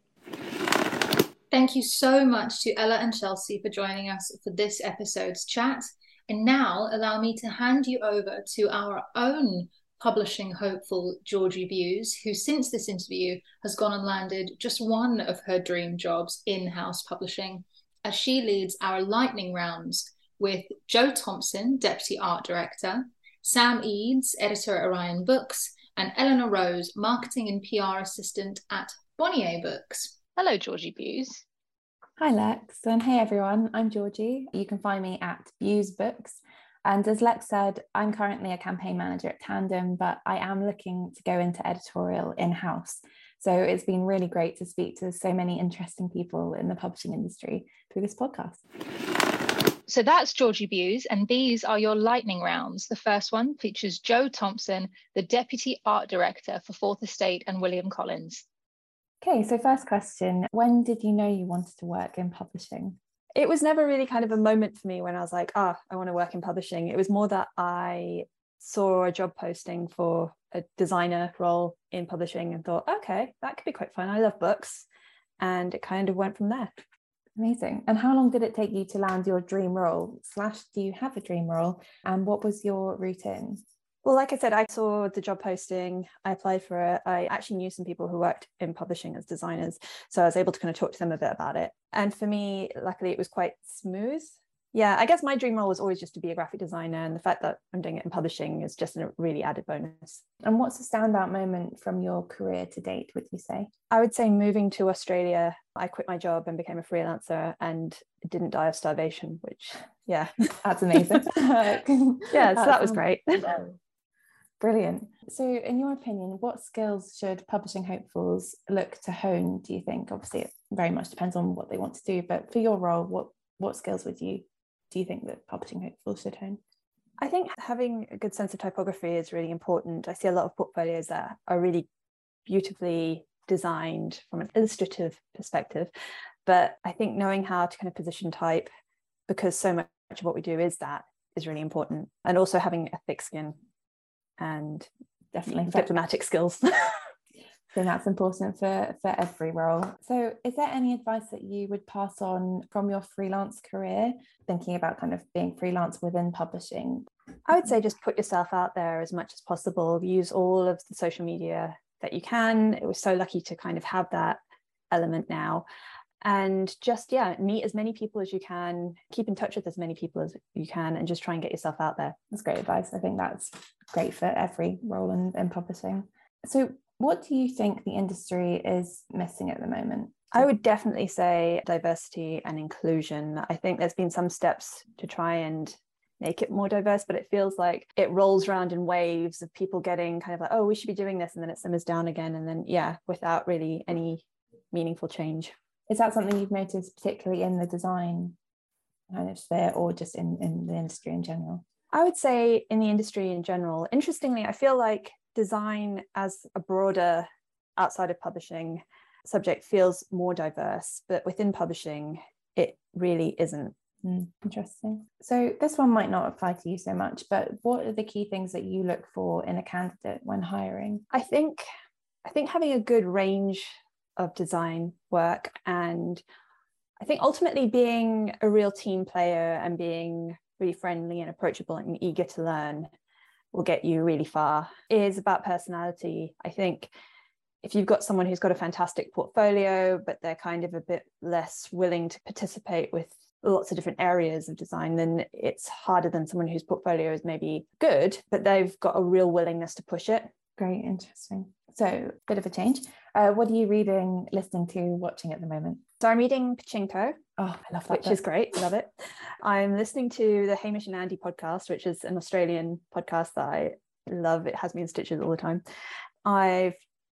Thank you so much to Ella and Chelsea for joining us for this episode's chat. And now allow me to hand you over to our own publishing hopeful Georgie Bewes, who since this interview has gone and landed just one of her dream jobs in house publishing, as she leads our lightning rounds with Joe Thompson, Deputy Art Director, Sam Eades, Editor at Orion Books, and Eleanor Rose, Marketing and PR Assistant at Bonnier Books. Hello, Georgie Bewes. Hi, Lex, and hey everyone, I'm Georgie. You can find me at Bewes Books. And as Lex said, I'm currently a campaign manager at Tandem, but I am looking to go into editorial in house. So it's been really great to speak to so many interesting people in the publishing industry through this podcast. So that's Georgie Bewes, and these are your lightning rounds. The first one features Joe Thompson, the Deputy Art Director for Fourth Estate and William Collins. Okay, so first question When did you know you wanted to work in publishing? It was never really kind of a moment for me when I was like, ah, oh, I want to work in publishing. It was more that I saw a job posting for a designer role in publishing and thought, okay, that could be quite fun. I love books. And it kind of went from there. Amazing. And how long did it take you to land your dream role? Slash, do you have a dream role? And what was your routine? Well, like I said, I saw the job posting. I applied for it. I actually knew some people who worked in publishing as designers. So I was able to kind of talk to them a bit about it. And for me, luckily, it was quite smooth yeah, I guess my dream role was always just to be a graphic designer, and the fact that I'm doing it in publishing is just a really added bonus. And what's a standout moment from your career to date, would you say? I would say moving to Australia, I quit my job and became a freelancer and didn't die of starvation, which, yeah, that's amazing. yeah, so that was great. Brilliant. So, in your opinion, what skills should publishing hopefuls look to hone? Do you think? Obviously, it very much depends on what they want to do, but for your role, what what skills would you do you think that publishing hopefuls should hone? I think having a good sense of typography is really important. I see a lot of portfolios that are really beautifully designed from an illustrative perspective, but I think knowing how to kind of position type, because so much much of what we do is that is really important. And also having a thick skin and definitely diplomatic skills. So that's important for, for every role. So, is there any advice that you would pass on from your freelance career, thinking about kind of being freelance within publishing? I would say just put yourself out there as much as possible. Use all of the social media that you can. We're so lucky to kind of have that element now. And just, yeah, meet as many people as you can, keep in touch with as many people as you can, and just try and get yourself out there. That's great advice. I think that's great for every role in, in publishing. So, what do you think the industry is missing at the moment? I would definitely say diversity and inclusion. I think there's been some steps to try and make it more diverse, but it feels like it rolls around in waves of people getting kind of like, oh, we should be doing this. And then it simmers down again. And then, yeah, without really any meaningful change. Is that something you've noticed, particularly in the design kind of sphere or just in, in the industry in general? I would say in the industry in general. Interestingly, I feel like design as a broader outside of publishing subject feels more diverse, but within publishing, it really isn't. Mm, interesting. So this one might not apply to you so much, but what are the key things that you look for in a candidate when hiring? I think I think having a good range of design work and I think ultimately being a real team player and being really friendly and approachable and eager to learn will get you really far is about personality. I think if you've got someone who's got a fantastic portfolio, but they're kind of a bit less willing to participate with lots of different areas of design, then it's harder than someone whose portfolio is maybe good, but they've got a real willingness to push it. Great, interesting. So, bit of a change. Uh, what are you reading, listening to, watching at the moment? So, I'm reading Pachinko. Oh, I love that. Which book. is great. Love it. I'm listening to the Hamish and Andy podcast, which is an Australian podcast that I love. It has me in stitches all the time. I've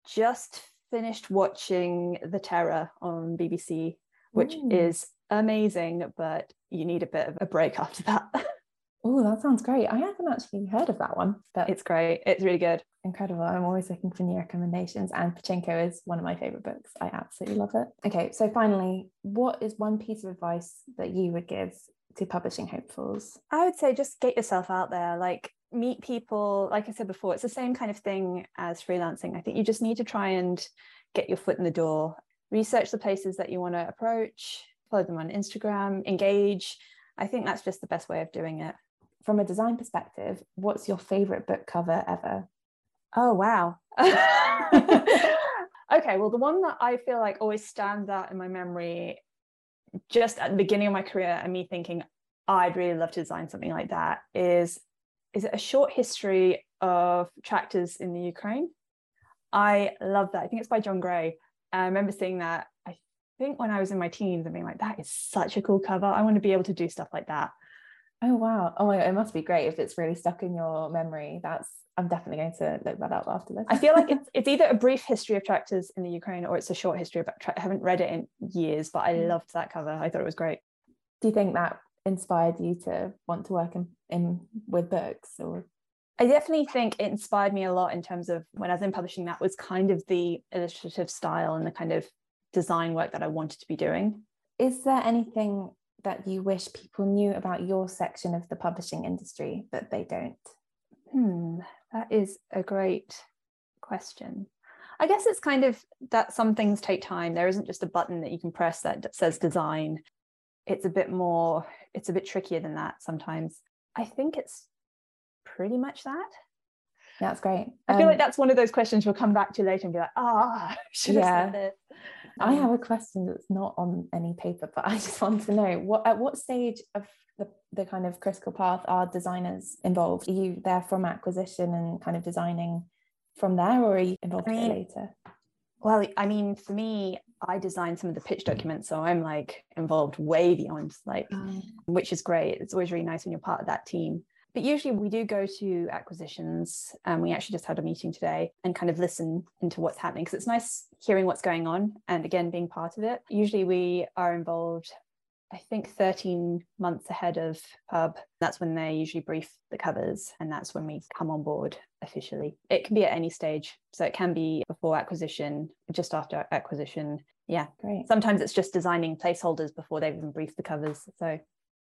just finished watching The Terror on BBC, which Ooh. is amazing, but you need a bit of a break after that. Oh, that sounds great. I haven't actually heard of that one, but it's great. It's really good. incredible. I'm always looking for new recommendations, and Pachinko is one of my favorite books. I absolutely love it. Okay, so finally, what is one piece of advice that you would give to publishing hopefuls? I would say just get yourself out there, like meet people. Like I said before, it's the same kind of thing as freelancing. I think you just need to try and get your foot in the door, research the places that you want to approach, follow them on Instagram, engage. I think that's just the best way of doing it. From a design perspective, what's your favorite book cover ever? Oh, wow. okay, well, the one that I feel like always stands out in my memory, just at the beginning of my career, and me thinking, I'd really love to design something like that, is is it a short history of tractors in the Ukraine? I love that. I think it's by Jon Gray. I remember seeing that, I think when I was in my teens and being like, that is such a cool cover. I want to be able to do stuff like that. Oh wow! Oh my god, it must be great if it's really stuck in your memory. That's I'm definitely going to look that up after this. I feel like it's, it's either a brief history of tractors in the Ukraine or it's a short history about. I haven't read it in years, but I mm. loved that cover. I thought it was great. Do you think that inspired you to want to work in, in with books or? I definitely think it inspired me a lot in terms of when I was in publishing. That was kind of the illustrative style and the kind of design work that I wanted to be doing. Is there anything that you wish people knew about your section of the publishing industry that they don't? Hmm, that is a great question. I guess it's kind of that some things take time. There isn't just a button that you can press that says design. It's a bit more, it's a bit trickier than that sometimes. I think it's pretty much that. That's great. I feel Um, like that's one of those questions we'll come back to later and be like, ah, should have Yeah. said this. I Um, have a question that's not on any paper, but I just want to know what at what stage of the, the kind of critical path are designers involved? Are you there from acquisition and kind of designing from there, or are you involved I a bit mean, later? Well, I mean, for me, I designed some of the pitch documents, so I'm like involved way beyond like, which is great. It's always really nice when you're part of that team. But usually we do go to acquisitions, and we actually just had a meeting today and kind of listen into what's happening because it's nice hearing what's going on and again being part of it. Usually we are involved. I think 13 months ahead of pub. That's when they usually brief the covers, and that's when we come on board officially. It can be at any stage. So it can be before acquisition, just after acquisition. Yeah. Great. Sometimes it's just designing placeholders before they've even briefed the covers. So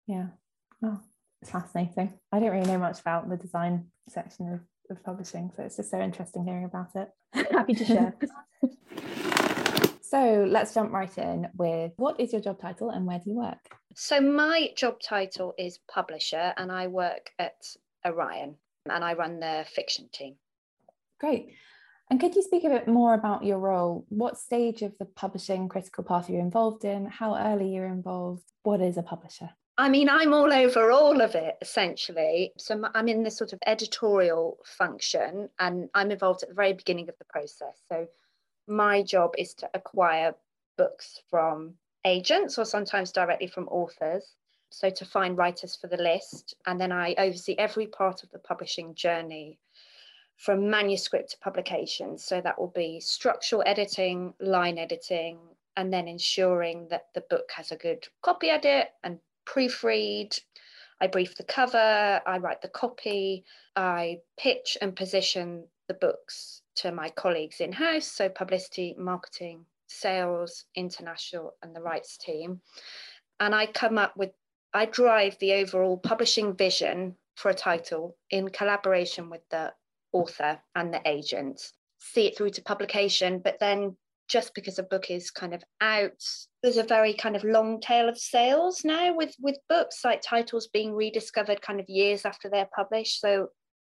Yeah. Oh, it's fascinating. I don't really know much about the design section of, of publishing, so it's just so interesting hearing about it. Happy to share. so let's jump right in with what is your job title and where do you work? So my job title is publisher and I work at Orion and I run the fiction team. Great. And could you speak a bit more about your role? What stage of the publishing critical path you're involved in? How early you're involved? What is a publisher? I mean, I'm all over all of it essentially. So I'm in this sort of editorial function and I'm involved at the very beginning of the process. So my job is to acquire books from agents or sometimes directly from authors. So to find writers for the list. And then I oversee every part of the publishing journey from manuscript to publication. So that will be structural editing, line editing, and then ensuring that the book has a good copy edit and proofread. I brief the cover, I write the copy, I pitch and position the books to my colleagues in house, so publicity, marketing, sales, international, and the rights team. And I come up with, I drive the overall publishing vision for a title in collaboration with the author and the agent, see it through to publication, but then just because a book is kind of out there's a very kind of long tail of sales now with with books like titles being rediscovered kind of years after they're published. So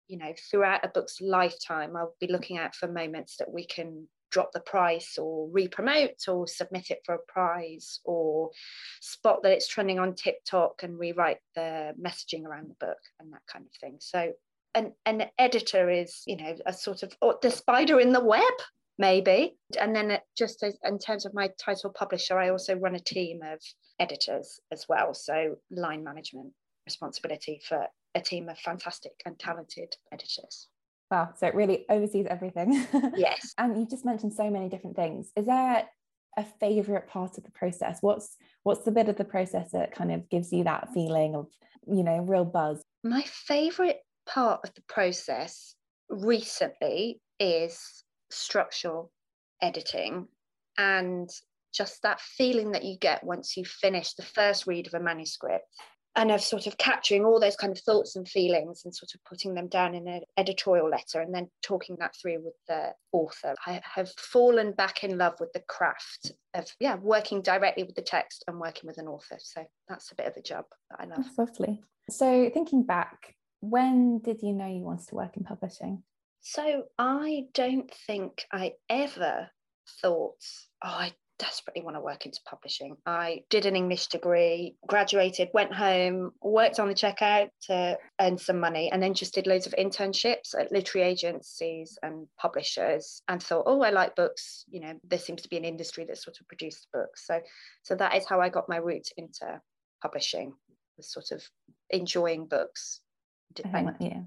you know throughout a book's lifetime i'll be looking out for moments that we can drop the price or re-promote or submit it for a prize or spot that it's trending on tiktok and rewrite the messaging around the book and that kind of thing. So an, an editor is you know a sort of the spider in the web maybe. And then just as, in terms of my title publisher, I also run a team of editors as well. So line management responsibility for a team of fantastic and talented editors. Wow, so it really oversees everything. Yes. and you just mentioned so many different things. Is there a favorite part of the process? What's what's the bit of the process that kind of gives you that feeling of, you know, real buzz? My favorite part of the process recently is structural editing and just that feeling that you get once you finish the first read of a manuscript and of sort of capturing all those kind of thoughts and feelings and sort of putting them down in an editorial letter and then talking that through with the author. I have fallen back in love with the craft of yeah, working directly with the text and working with an author. So that's a bit of a job that I love. That's lovely. So thinking back, when did you know you wanted to work in publishing? So I don't think I ever thought, oh, I desperately want to work into publishing. I did an English degree, graduated, went home, worked on the checkout to earn some money, and then just did loads of internships at literary agencies and publishers and thought, oh, I like books. You know, there seems to be an industry that sort of produces books. So so that is how I got my route into publishing, was sort of enjoying books. yeah.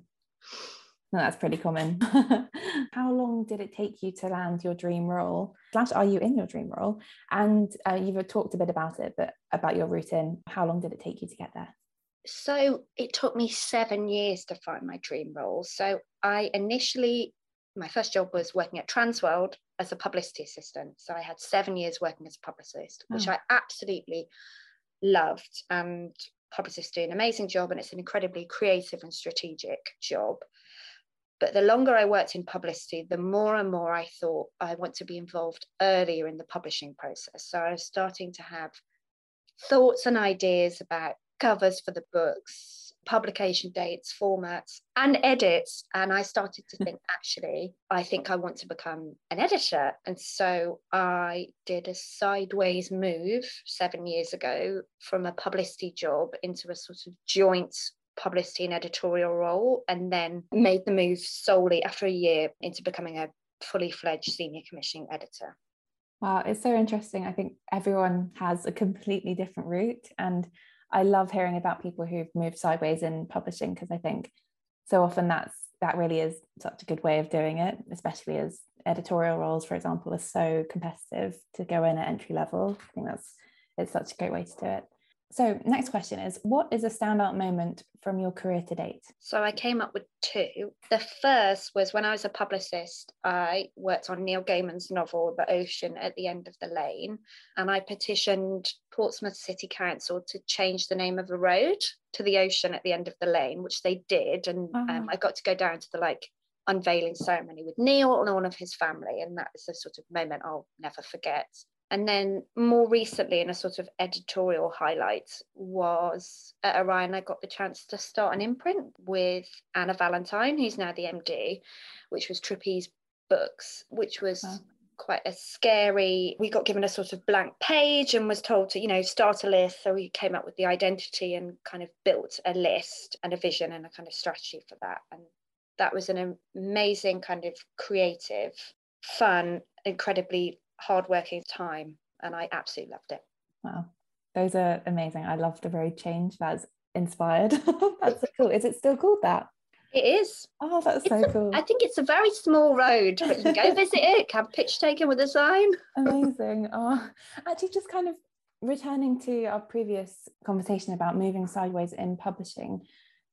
No, that's pretty common. How long did it take you to land your dream role? Slash, are you in your dream role? And uh, you've talked a bit about it, but about your route in. How long did it take you to get there? So it took me seven years to find my dream role. So I initially, my first job was working at Transworld as a publicity assistant. So I had seven years working as a publicist, which oh. I absolutely loved. And publicists do an amazing job, and it's an incredibly creative and strategic job. But the longer I worked in publicity, the more and more I thought I want to be involved earlier in the publishing process. So I was starting to have thoughts and ideas about covers for the books, publication dates, formats, and edits. And I started to think, actually, I think I want to become an editor. And so I did a sideways move seven years ago from a publicity job into a sort of joint publicity and editorial role, and then made the move solely after a year into becoming a fully fledged senior commissioning editor. Wow, it's so interesting. I think everyone has a completely different route. And I love hearing about people who've moved sideways in publishing because I think so often that's that really is such a good way of doing it, especially as editorial roles, for example, are so competitive to go in at entry level. I think that's it's such a great way to do it. So, next question is What is a standout moment from your career to date? So, I came up with two. The first was when I was a publicist, I worked on Neil Gaiman's novel, The Ocean at the End of the Lane, and I petitioned Portsmouth City Council to change the name of a road to the ocean at the end of the lane, which they did. And um, uh-huh. I got to go down to the like unveiling ceremony with Neil and all of his family. And that is a sort of moment I'll never forget. And then more recently, in a sort of editorial highlight, was at Orion, I got the chance to start an imprint with Anna Valentine, who's now the MD, which was Trapeze Books, which was wow. quite a scary. We got given a sort of blank page and was told to, you know, start a list. So we came up with the identity and kind of built a list and a vision and a kind of strategy for that. And that was an amazing kind of creative, fun, incredibly hardworking time, and I absolutely loved it. Wow, those are amazing. I love the road change that's inspired. that's so cool. Is it still called that? It is. Oh, that's it's so a, cool. I think it's a very small road, but you can go visit it, have a picture taken with a sign. Amazing. Oh, actually, just kind of returning to our previous conversation about moving sideways in publishing,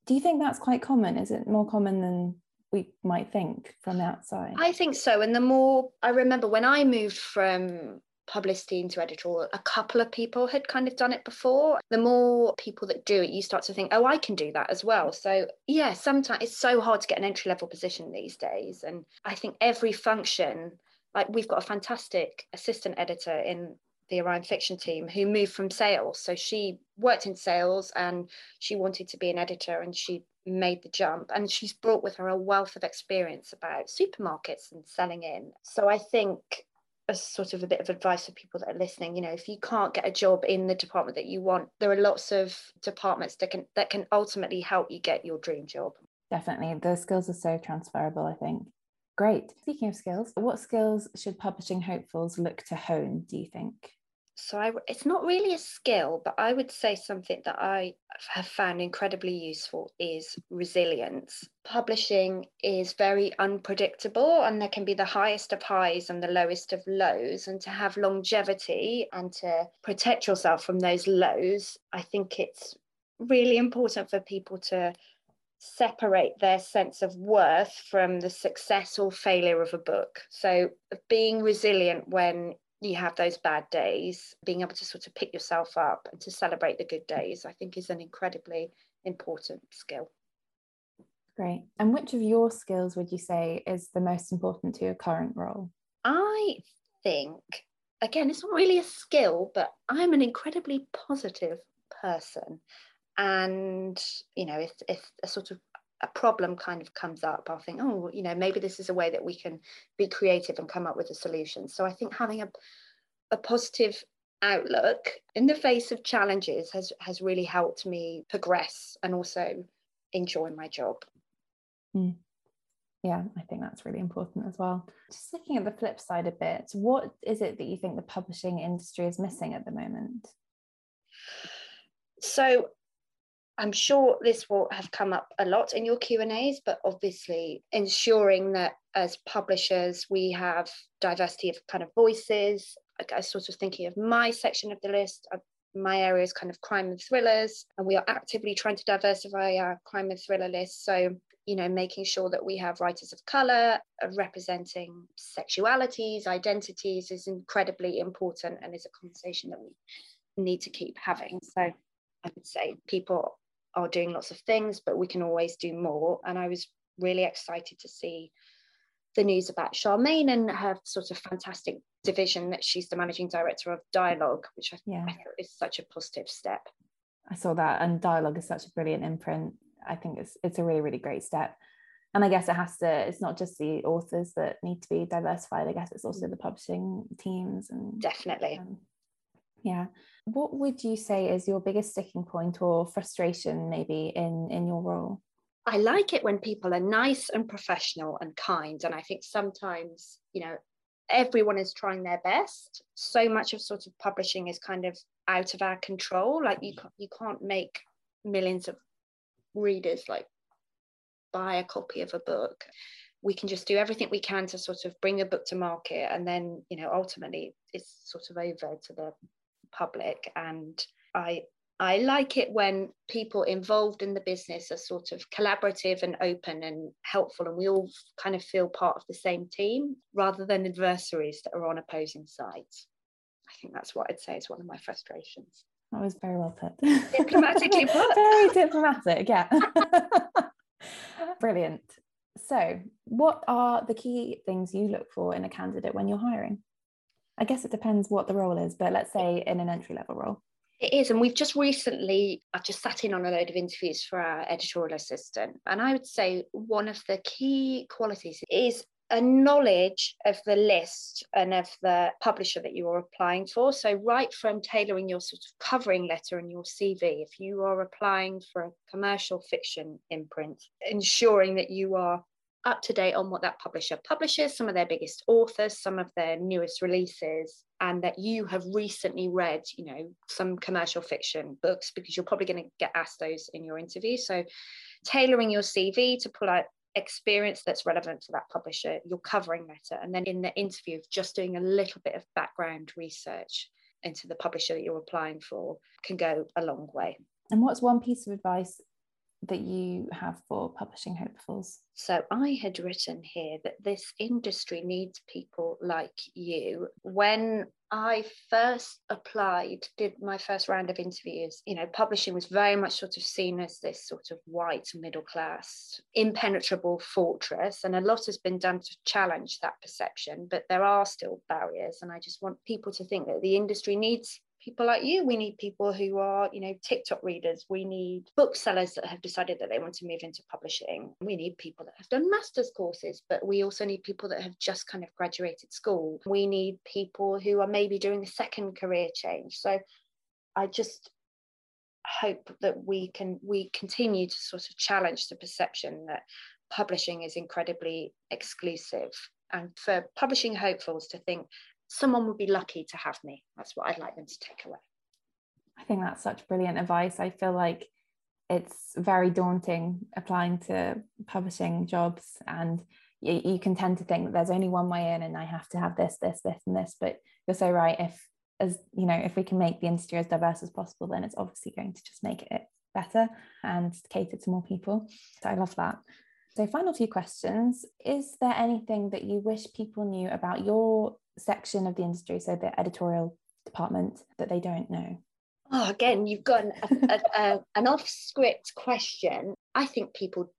do you think that's quite common? Is it more common than we might think from the outside. I think so. And the more I remember when I moved from publicity into editorial, a couple of people had kind of done it before. The more people that do it, you start to think, oh, I can do that as well. So, yeah, sometimes it's so hard to get an entry level position these days. And I think every function, like we've got a fantastic assistant editor in the Orion fiction team who moved from sales. So she worked in sales and she wanted to be an editor and she made the jump and she's brought with her a wealth of experience about supermarkets and selling in. So i think as sort of a bit of advice for people that are listening you know if you can't get a job in the department that you want there are lots of departments that can that can ultimately help you get your dream job. Definitely. Those skills are so transferable i think. Great. Speaking of skills what skills should publishing hopefuls look to hone do you think so I, it's not really a skill, but I would say something that I have found incredibly useful is resilience. Publishing is very unpredictable, and there can be the highest of highs and the lowest of lows. And to have longevity and to protect yourself from those lows, I think it's really important for people to separate their sense of worth from the success or failure of a book. So, being resilient when you have those bad days, being able to sort of pick yourself up and to celebrate the good days, I think is an incredibly important skill. Great. And which of your skills would you say is the most important to your current role? I think, again, it's not really a skill, but I'm an incredibly positive person. And, you know, if, if a sort of a problem kind of comes up, I'll think, oh, you know, maybe this is a way that we can be creative and come up with a solution. So I think having a, a positive outlook in the face of challenges has has really helped me progress and also enjoy my job. Mm. Yeah, I think that's really important as well. Just looking at the flip side a bit, what is it that you think the publishing industry is missing at the moment? So I'm sure this will have come up a lot in your Q&As, but obviously ensuring that as publishers, we have diversity of kind of voices. I was sort of thinking of my section of the list. Uh, my area is kind of crime and thrillers, and we are actively trying to diversify our crime and thriller list. So, you know, making sure that we have writers of color uh, representing sexualities, identities is incredibly important and is a conversation that we need to keep having. So I would say people are doing lots of things, but we can always do more. And I was really excited to see the news about Sharmaine and her sort of fantastic division that she's the managing director of Dialogue, which I, yeah. I thought is such a positive step. I saw that, and Dialogue is such a brilliant imprint. I think it's it's a really really great step. And I guess it has to. It's not just the authors that need to be diversified. I guess it's also the publishing teams and definitely. Um, yeah what would you say is your biggest sticking point or frustration maybe in in your role? I like it when people are nice and professional and kind and i think sometimes you know everyone is trying their best. So much of sort of publishing is kind of out of our control. Like you you can't make millions of readers like buy a copy of a book. We can just do everything we can to sort of bring a book to market and then you know ultimately it's sort of over to the public and I I like it when people involved in the business are sort of collaborative and open and helpful, and we all kind of feel part of the same team rather than adversaries that are on opposing sides. I think that's what I'd say is one of my frustrations. That was very well put. Diplomatically put. very diplomatic, yeah. Brilliant. So, what are the key things you look for in a candidate when you're hiring? I guess it depends what the role is, but let's say in an entry level role. It is. And we've just recently, I've just sat in on a load of interviews for our editorial assistant. And I would say one of the key qualities is a knowledge of the list and of the publisher that you are applying for. So, right from tailoring your sort of covering letter and your CV, if you are applying for a commercial fiction imprint, ensuring that you are up to date on what that publisher publishes, some of their biggest authors, some of their newest releases, and that you have recently read, you know, some commercial fiction books because you're probably going to get asked those in your interview. So, tailoring your CV to pull out experience that's relevant to that publisher, your covering letter, and then in the interview, just doing a little bit of background research into the publisher that you're applying for can go a long way. And what's one piece of advice that you have for publishing hopefuls? So I had written here that this industry needs people like you. When I first applied, did my first round of interviews, you know, publishing was very much sort of seen as this sort of white middle class, impenetrable fortress. And a lot has been done to challenge that perception, but there are still barriers. And I just want people to think that the industry needs people like you. We need people who are, you know, TikTok readers. We need booksellers that have decided that they want to move into publishing. We need people that have done master's courses, but we also need people that have just kind of graduated school. We need people who are maybe doing a second career change. So I just hope that we can we continue to sort of challenge the perception that publishing is incredibly exclusive and for publishing hopefuls to think someone would be lucky to have me. That's what I'd like them to take away. I think that's such brilliant advice. I feel like it's very daunting applying to publishing jobs and you, you can tend to think that there's only one way in and I have to have this, this, this, and this. But you're so right. If as you know, if we can make the industry as diverse as possible, then it's obviously going to just make it better and cater to more people. So I love that. So, final few questions. Is there anything that you wish people knew about your section of the industry, so the editorial department, that they don't know? Oh, again, you've got an, a, a, an off script question. I think people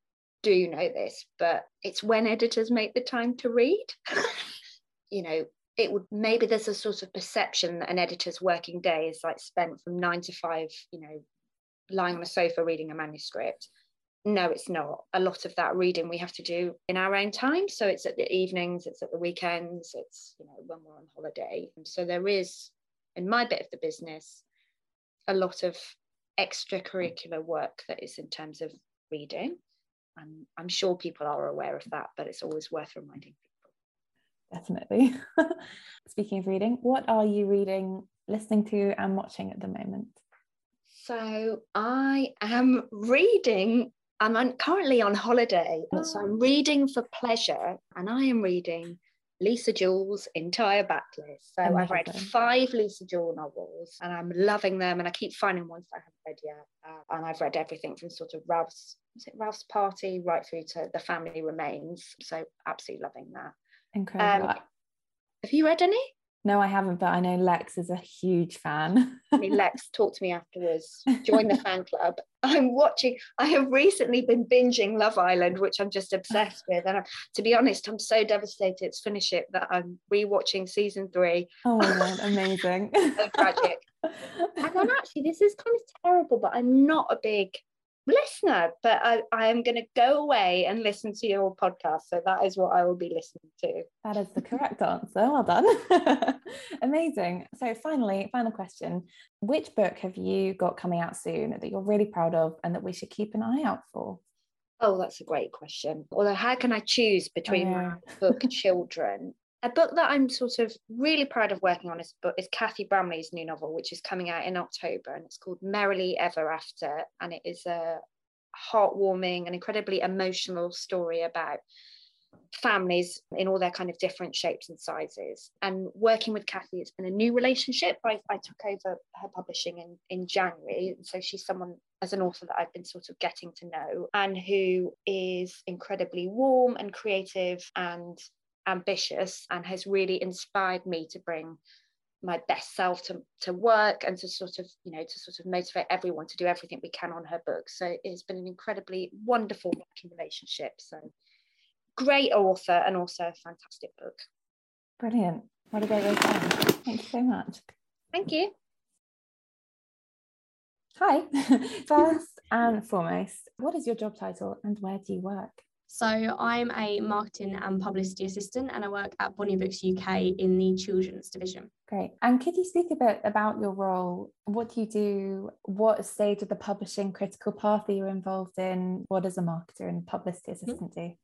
do know this, but it's when editors make the time to read. you know, it would maybe there's a sort of perception that an editor's working day is like spent from nine to five, you know, lying on a sofa reading a manuscript no it's not. A lot of that reading we have to do in our own time. So it's at the evenings it's at the weekends it's you know when we're on holiday. So there is in my bit of the business a lot of extracurricular work that is in terms of reading. And i'm sure people are aware of that but it's always worth reminding people. Definitely. Speaking of reading what are you reading listening to and watching at the moment? So I am reading I'm on, currently on holiday, oh. so I'm reading for pleasure, and I am reading Lisa Jewell's entire backlist. So I've read five Lisa Jewell novels, and I'm loving them. And I keep finding ones that I haven't read yet. Uh, and I've read everything from sort of Ralph's, is it Ralph's Party, right through to The Family Remains. So absolutely loving that. Incredible. Um, have you read any? No, I haven't, but I know Lex is a huge fan. I mean, Lex, talk to me afterwards. Join the fan club. I'm watching, I have recently been binging Love Island, which I'm just obsessed with. And I, to be honest, I'm so devastated to finish it that I'm rewatching season three. Oh my God, amazing. so tragic. And then actually, this is kind of terrible, but I'm not a big listener, but I, I am going to go away and listen to your podcast. So that is what I will be listening to. That is the correct answer. Well done. Amazing. So, finally, final question Which book have you got coming out soon that you're really proud of and that we should keep an eye out for? Oh, that's a great question. Although, how can I choose between oh, my book Children a book that I'm sort of really proud of working on is is Cathy Bramley's new novel, which is coming out in October, and it's called Merrily Ever After, and it is a heartwarming and incredibly emotional story about families in all their kind of different shapes and sizes. And working with Cathy, it's been a new relationship. I, I took over her publishing in, in January. And so she's someone as an author that I've been sort of getting to know and who is incredibly warm and creative and ambitious and has really inspired me to bring my best self to, to work and to sort of you know to sort of motivate everyone to do everything we can on her book so it's been an incredibly wonderful working relationship so great author and also a fantastic book. Brilliant. What a great way to end. Thank you so much. Thank you. Hi. First and foremost, what is your job title and where do you work? So I'm a marketing and publicity assistant and I work at Bonnier Books UK in the children's division. Great. And could you speak a bit about your role? What do you do? What stage of the publishing critical path are you involved in? What does a marketer and publicity mm-hmm. assistant mm-hmm. do?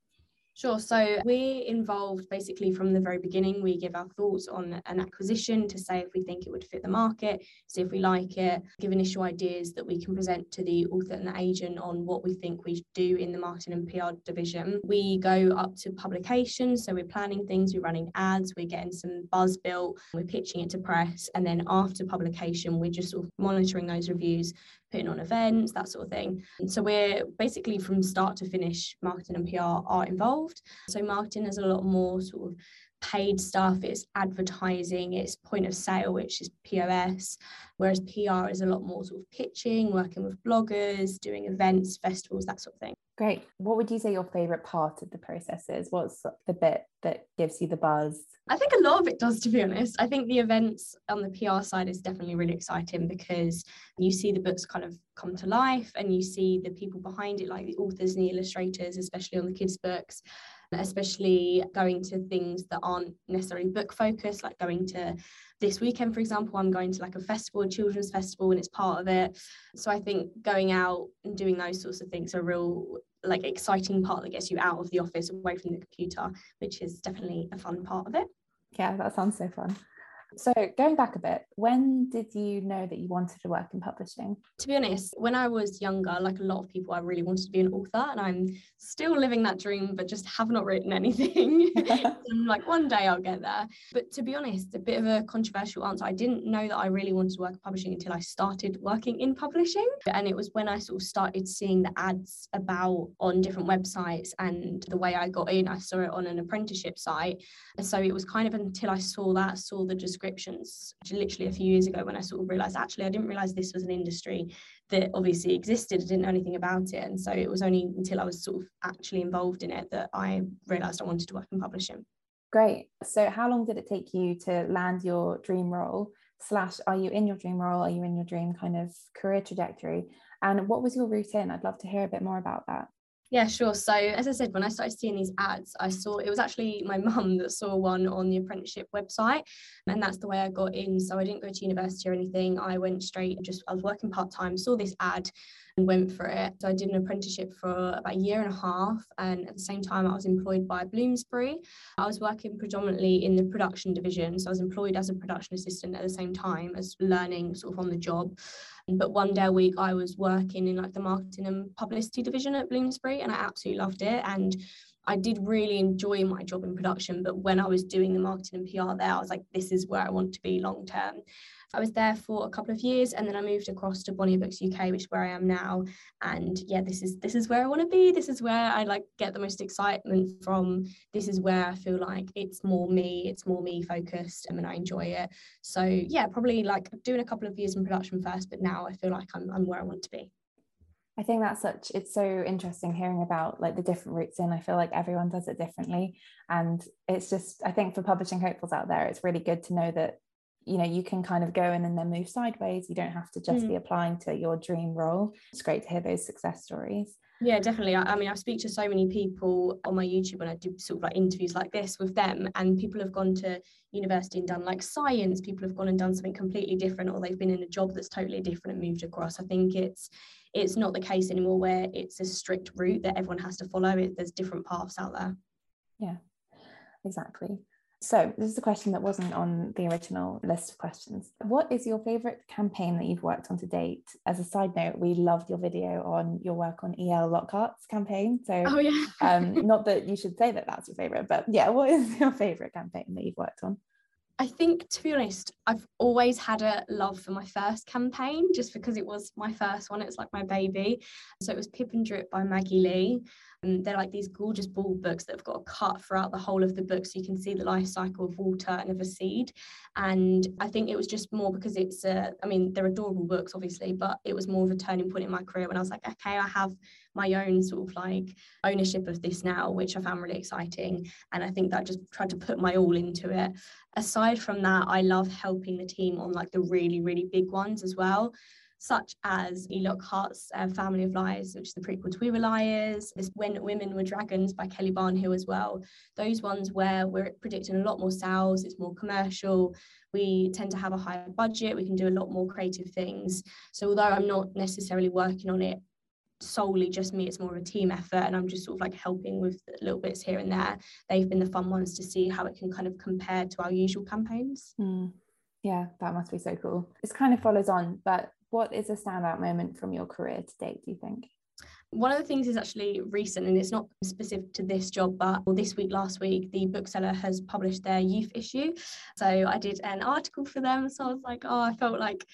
Sure. So we're involved basically from the very beginning. We give our thoughts on an acquisition to say if we think it would fit the market, see if we like it, give initial ideas that we can present to the author and the agent on what we think we should do in the marketing and PR division. We go up to publication. So we're planning things, we're running ads, we're getting some buzz built, we're pitching it to press. And then after publication, we're just sort of monitoring those reviews, putting on events, that sort of thing. And so we're basically from start to finish, marketing and PR are involved. So marketing is a lot more sort of paid stuff, it's advertising, it's point of sale, which is POS, whereas PR is a lot more sort of pitching, working with bloggers, doing events, festivals, that sort of thing. Great. What would you say your favourite part of the process is? What's the bit that gives you the buzz? I think a lot of it does, to be honest. I think the events on the PR side is definitely really exciting because you see the books kind of come to life and you see the people behind it, like the authors and the illustrators, especially on the kids' books especially going to things that aren't necessarily book focused, like going to this weekend, for example, I'm going to like a festival, a children's festival, and it's part of it. So I think going out and doing those sorts of things are real like exciting part that gets you out of the office away from the computer, which is definitely a fun part of it. Yeah, that sounds so fun. So, going back a bit, when did you know that you wanted to work in publishing? To be honest, when I was younger, like a lot of people, I really wanted to be an author, and I'm still living that dream, but just have not written anything. I'm like, one day I'll get there. But to be honest, a bit of a controversial answer. I didn't know that I really wanted to work in publishing until I started working in publishing. And it was when I sort of started seeing the ads about on different websites and the way I got in, I saw it on an apprenticeship site. So it was kind of until I saw that, saw the description subscriptions literally a few years ago when I sort of realized actually I didn't realize this was an industry that obviously existed. I didn't know anything about it. And so it was only until I was sort of actually involved in it that I realized I wanted to work in publishing. Great. So how long did it take you to land your dream role? Slash, are you in your dream role? Are you in your dream kind of career trajectory? And what was your route in? I'd love to hear a bit more about that. Yeah, sure. So as I said, when I started seeing these ads, I saw it was actually my mum that saw one on the apprenticeship website, and that's the way I got in. So I didn't go to university or anything. I went straight. Just I was working part time, saw this ad, and went for it. So I did an apprenticeship for about a year and a half, and at the same time, I was employed by Bloomsbury. I was working predominantly in the production division, so I was employed as a production assistant at the same time as learning sort of on the job. But one mm. day a week, I was working in like the marketing and publicity division at Bloomsbury, and I absolutely loved it. And I did really enjoy my job in production, but when I was doing the marketing and PR there, I was like, this is where I want to be long term. I was there for a couple of years and then I moved across to Bonnier Books UK, which is where I am now. And yeah, this is this is where I want to be. This is where I like get the most excitement from. This is where I feel like it's more me, it's more me focused and I enjoy it. So yeah, probably like doing a couple of years in production first, but now I feel like I'm I'm where I want to be. I think that's such it's so interesting hearing about like the different routes in. I feel like everyone does it differently. And it's just I think for publishing hopefuls out there, it's really good to know that you know you can kind of go in and then move sideways. You don't have to just mm. be applying to your dream role. It's great to hear those success stories. Yeah, definitely. I, I, mean, I speak to so many people on my YouTube when I do sort of like interviews like this with them, and people have gone to university and done like science. People have gone and done something completely different, or they've been in a job that's totally different and moved across. I think it's it's not the case anymore where it's a strict route that everyone has to follow. It, there's different paths out there. Yeah, exactly. So, this is a question that wasn't on the original list of questions. What is your favourite campaign that you've worked on to date? As a side note, we loved your video on your work on EL Lockhart's campaign. So, oh, yeah. um, not that you should say that that's your favourite, but yeah, what is your favourite campaign that you've worked on? I think, to be honest, I've always had a love for my first campaign just because it was my first one. It's like my baby. So it was Pip and Drip by Maggie Lee. And they're like these gorgeous board books that have got a cut throughout the whole of the book so you can see the life cycle of water and of a seed. And I think it was just more because it's, uh, I mean, they're adorable books, obviously, but it was more of a turning point in my career when I was like, okay, I have my own sort of like ownership of this now, which I found really exciting. And I think that I just tried to put my all into it. Aside from that, I love helping the team on like the really, really big ones as well such as E. Lockhart's uh, Family of Liars, which is the prequel to We Were Liars, this When Women Were Dragons by Kelly Barnhill as well. Those ones where we're predicting a lot more sales, it's more commercial, we tend to have a higher budget, we can do a lot more creative things. So although I'm not necessarily working on it solely just me it's more of a team effort and i'm just sort of like helping with little bits here and there they've been the fun ones to see how it can kind of compare to our usual campaigns mm. yeah that must be so cool this kind of follows on but what is a standout moment from your career to date, do you think? One of the things is actually recent and it's not specific to this job, but this week, last week, the bookseller has published their youth issue. So I did an article for them. So I was like, oh, I felt like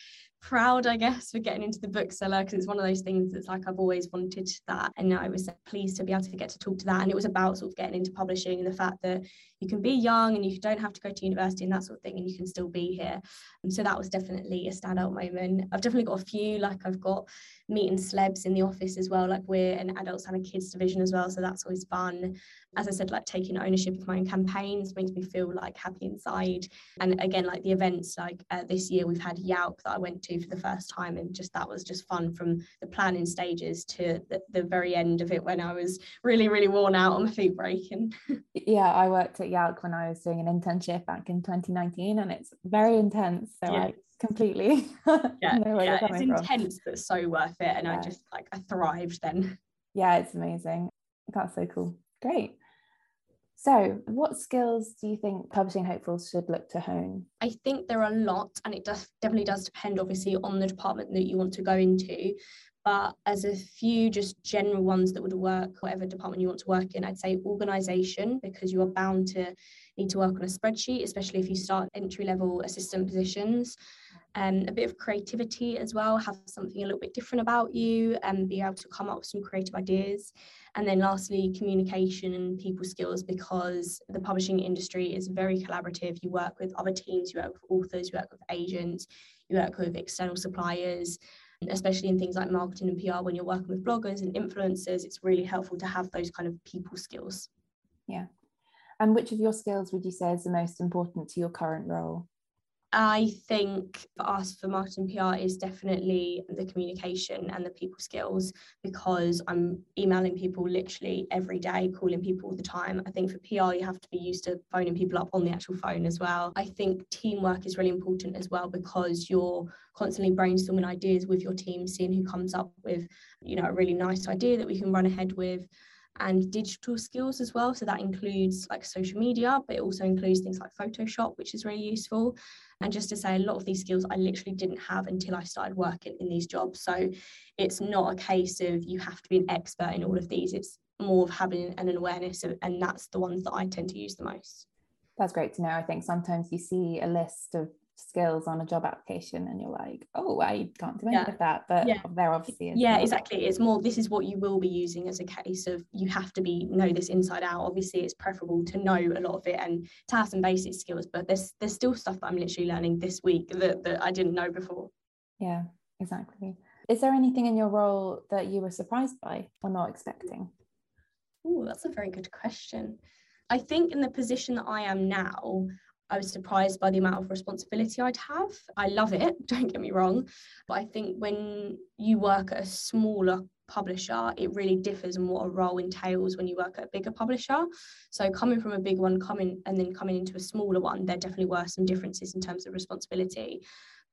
proud, I guess, for getting into the bookseller because it's one of those things that's like I've always wanted that. And I was pleased to be able to get to talk to that. And it was about sort of getting into publishing and the fact that you can be young and you don't have to go to university and that sort of thing, and you can still be here. And so that was definitely a standout moment. I've definitely got a few, like I've got meeting celebs in the office as well. Like we're an adults and a kids division as well. So that's always fun. As I said, like taking ownership of my own campaigns makes me feel like happy inside. And again, like the events, like uh, this year we've had YALC that I went to for the first time. And just that was just fun from the planning stages to the, the very end of it when I was really, really worn out on my feet breaking. yeah, I worked at YALC when I was doing an internship back in 2019 and it's very intense. So yeah. I completely yeah, yeah it's intense from. but so worth it. And yeah. I just like I thrived then. Yeah, it's amazing. That's so cool. Great. So, what skills do you think publishing hopefuls should look to hone? I think there are a lot, and it does definitely does depend, obviously, on the department that you want to go into. But as a few just general ones that would work, whatever department you want to work in, I'd say organisation, because you are bound to need to work on a spreadsheet, especially if you start entry level assistant positions. Um, a bit of creativity as well, have something a little bit different about you and be able to come up with some creative ideas. And then lastly, communication and people skills because the publishing industry is very collaborative. You work with other teams, you work with authors, you work with agents, you work with external suppliers, especially in things like marketing and PR when you're working with bloggers and influencers, it's really helpful to have those kind of people skills. Yeah. And which of your skills would you say is the most important to your current role? I think for us, for marketing PR, is definitely the communication and the people skills because I'm emailing people literally every day, calling people all the time. I think for PR, you have to be used to phoning people up on the actual phone as well. I think teamwork is really important as well because you're constantly brainstorming ideas with your team, seeing who comes up with, you know, a really nice idea that we can run ahead with and digital skills as well. So that includes like social media, but it also includes things like Photoshop, which is really useful. And just to say, a lot of these skills I literally didn't have until I started working in these jobs. So it's not a case of you have to be an expert in all of these. It's more of having an awareness, of, and that's the ones that I tend to use the most. That's great to know. I think sometimes you see a list of skills on a job application and you're like oh i can't do any yeah. of that but yeah. there obviously yeah exactly. It's more this is what you will be using as a case of you have to be know this inside out. Obviously it's preferable to know a lot of it and to have some basic skills but there's there's still stuff that i'm literally learning this week that, that i didn't know before. Yeah exactly. Is there anything in your role that you were surprised by or not expecting? Oh that's a very good question. I think in the position that i am now I was surprised by the amount of responsibility I'd have. I love it, don't get me wrong. But I think when you work at a smaller publisher, it really differs in what a role entails when you work at a bigger publisher. So coming from a big one, coming and then coming into a smaller one, there definitely were some differences in terms of responsibility.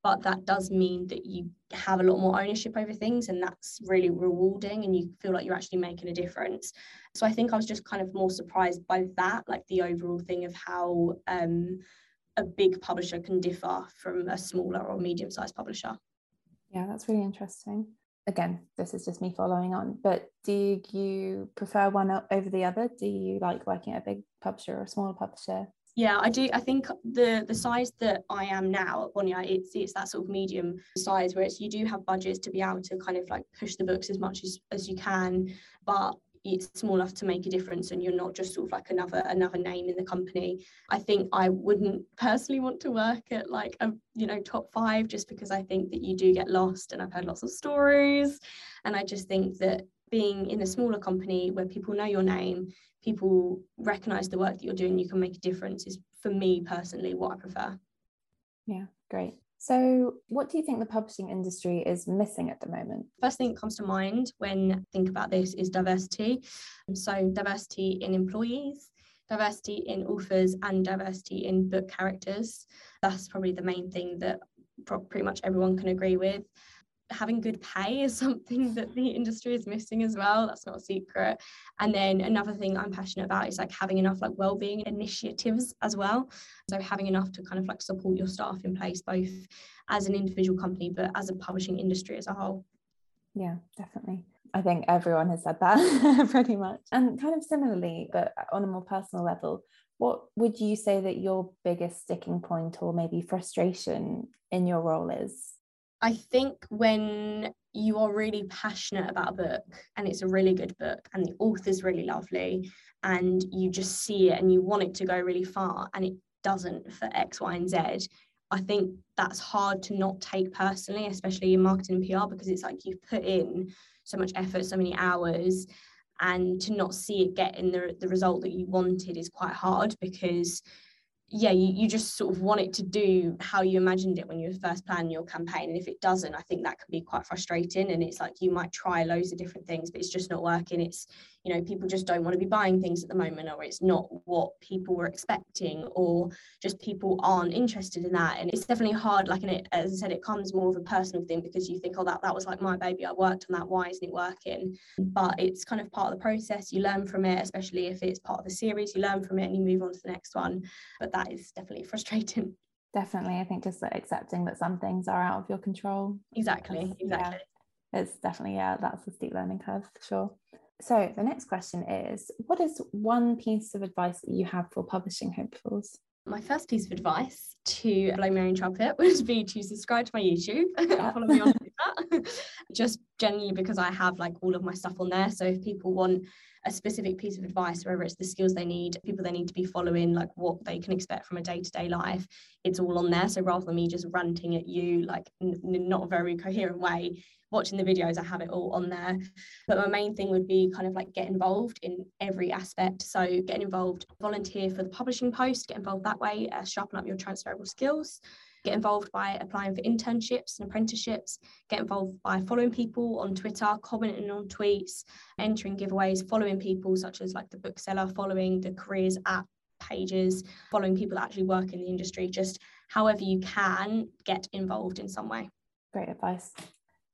but that does mean that you have a lot more ownership over things and that's really rewarding and you feel like you're actually making a difference so i think i was just kind of more surprised by that like the overall thing of how um, a big publisher can differ from a smaller or medium sized publisher. Yeah that's really interesting. Again this is just me following on but do you prefer one over the other? Do you like working at a big publisher or a smaller publisher? Yeah, I do. I think the the size that I am now at Bonnier, it's it's that sort of medium size where it's you do have budgets to be able to kind of like push the books as much as, as you can, but it's small enough to make a difference and you're not just sort of like another another name in the company. I think i wouldn't personally want to work at like a you know top five just because i think that you do get lost and i've heard lots of stories. And i just think that being in a smaller company where people know your name people recognize the work that you're doing you can make a difference is for me personally what i prefer. Yeah great so what do you think the publishing industry is missing at the moment? First thing that comes to mind when I think about this is diversity. So diversity in employees diversity in authors and diversity in book characters. That's probably the main thing that pretty much everyone can agree with having good pay is something that the industry is missing as well. That's not a secret. And then another thing i'm passionate about is like having enough like well-being initiatives as well. So having enough to kind of like support your staff in place both as an individual company but as a publishing industry as a whole. Yeah definitely. I think everyone has said that pretty much. And kind of similarly, but on a more personal level, what would you say that your biggest sticking point or maybe frustration in your role is? I think when you are really passionate about a book and it's a really good book and the author's really lovely and you just see it and you want it to go really far and it doesn't for X, Y, and Z, I think that's hard to not take personally, especially in marketing and PR, because it's like you've put in so much effort, so many hours, and to not see it get in the, the result that you wanted is quite hard because yeah, you, you just sort of want it to do how you imagined it when you first planned your campaign. And if it doesn't, I think that can be quite frustrating. And it's like you might try loads of different things, but it's just not working. It's, you know, people just don't want to be buying things at the moment, or it's not what people were expecting, or just people aren't interested in that. And it's definitely hard. Like, and it, as I said, it comes more of a personal thing because you think, oh, that, that was like my baby. I worked on that. Why isn't it working? But it's kind of part of the process. You learn from it, especially if it's part of a series, you learn from it and you move on to the next one. But that is definitely frustrating. Definitely. I think just accepting that some things are out of your control. Exactly. Exactly. Yeah, it's definitely, yeah, that's a steep learning curve for sure. So the next question is what is one piece of advice that you have for publishing hopefuls? My first piece of advice to blow my own trumpet would be to subscribe to my YouTube, follow me on Twitter, just generally because I have like all of my stuff on there. So if people want a specific piece of advice, whether it's the skills they need, people they need to be following, like what they can expect from a day to day life, it's all on there. So rather than me just ranting at you, like in not a very coherent way, watching the videos, I have it all on there. But my main thing would be kind of like get involved in every aspect. So getting involved, volunteer for the publishing post, get involved that way, uh, sharpen up your transferable skills get involved by applying for internships and apprenticeships, get involved by following people on Twitter, commenting on tweets, entering giveaways, following people such as like the bookseller, following the careers app pages, following people that actually work in the industry, just however you can get involved in some way. Great advice.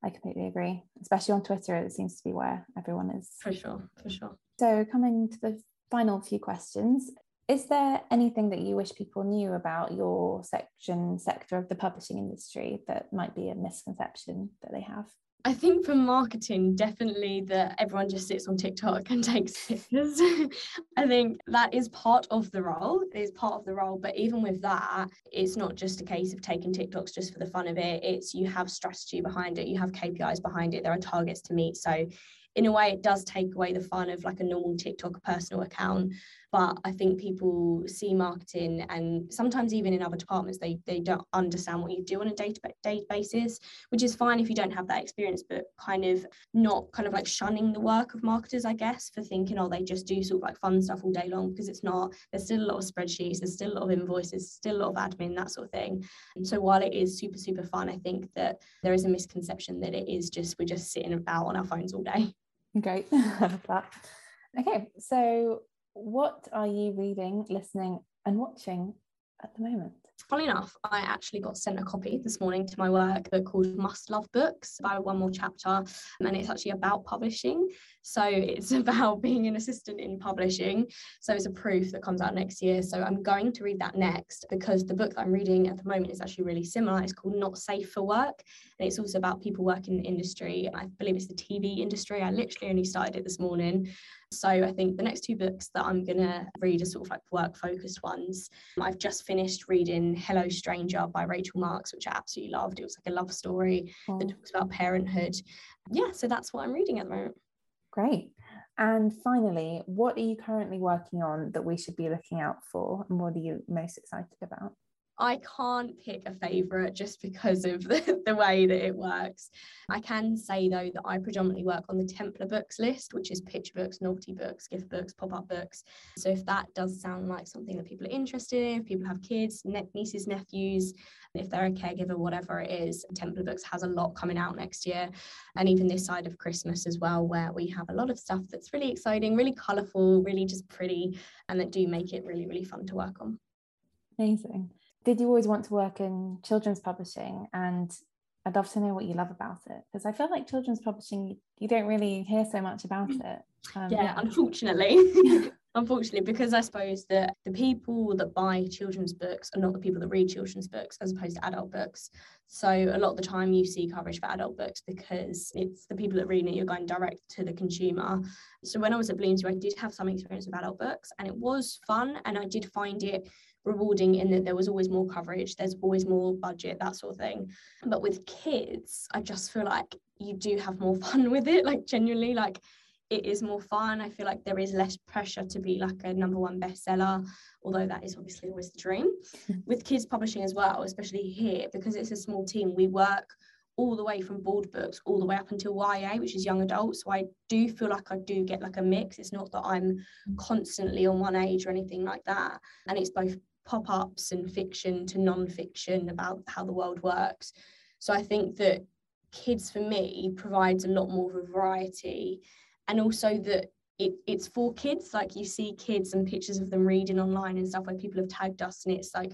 I completely agree. Especially on Twitter, it seems to be where everyone is. For sure, for sure. So, coming to the final few questions, is there anything that you wish people knew about your section sector of the publishing industry that might be a misconception that they have? I think for marketing, definitely that everyone just sits on TikTok and takes pictures. I think that is part of the role. It is part of the role. But even with that, it's not just a case of taking TikToks just for the fun of it. It's you have strategy behind it, you have KPIs behind it, there are targets to meet. So in a way it does take away the fun of like a normal TikTok personal account. But I think people see marketing and sometimes even in other departments they they don't understand what you do on a day-to-day basis, which is fine if you don't have that experience, but kind of not kind of like shunning the work of marketers, I guess, for thinking, oh, they just do sort of like fun stuff all day long because it's not, there's still a lot of spreadsheets, there's still a lot of invoices, still a lot of admin, that sort of thing. And so while it is super, super fun, I think that there is a misconception that it is just we're just sitting about on our phones all day. Great. Okay, so what are you reading, listening, and watching at the moment? Funny enough, I actually got sent a copy this morning to my work book called Must Love Books by One More Chapter, and it's actually about publishing. So it's about being an assistant in publishing. So it's a proof that comes out next year. So I'm going to read that next because the book that I'm reading at the moment is actually really similar. It's called Not Safe for Work, and it's also about people working in the industry. I believe it's the TV industry. I literally only started it this morning. So I think the next two books that I'm going to read are sort of like work focused ones. I've just finished reading Hello Stranger by Rachel Marks, which I absolutely loved. It was like a love story oh. that talks about parenthood. Yeah, so that's what I'm reading at the moment. Great. And finally, what are you currently working on that we should be looking out for? And what are you most excited about? I can't pick a favourite just because of the, the, way that it works. I can say though that I predominantly work on the Templar books list, which is picture books, novelty books, gift books, pop-up books. So if that does sound like something that people are interested in, if people have kids, ne- nieces, nephews, if they're a caregiver, whatever it is, Templar books has a lot coming out next year. And even this side of Christmas as well, where we have a lot of stuff that's really exciting, really colourful, really just pretty, and that do make it really, really fun to work on. Amazing did you always want to work in children's publishing? And I'd love to know what you love about it because I feel like children's publishing, you don't really hear so much about mm. it. Um, yeah, yeah, unfortunately. unfortunately, because I suppose that the people that buy children's books are not the people that read children's books as opposed to adult books. So a lot of the time you see coverage for adult books because it's the people that read it, you're going direct to the consumer. So when I was at Bloomsbury, I did have some experience with adult books and it was fun and I did find it rewarding in that there was always more coverage, there's always more budget, that sort of thing. But with kids, I just feel like you do have more fun with it, like genuinely, like it is more fun. I feel like there is less pressure to be like a number one bestseller, although that is obviously always the dream. with kids publishing as well, especially here, because it's a small team, we work all the way from board books all the way up until YA, which is young adults. So I do feel like I do get like a mix. It's not that I'm mm. constantly on one age or anything like that. And it's both pop ups and fiction to non fiction about how the world works. So I think that kids for me provides a lot more of a variety and also that it, it's for kids like you see kids and pictures of them reading online and stuff where people have tagged us and it's like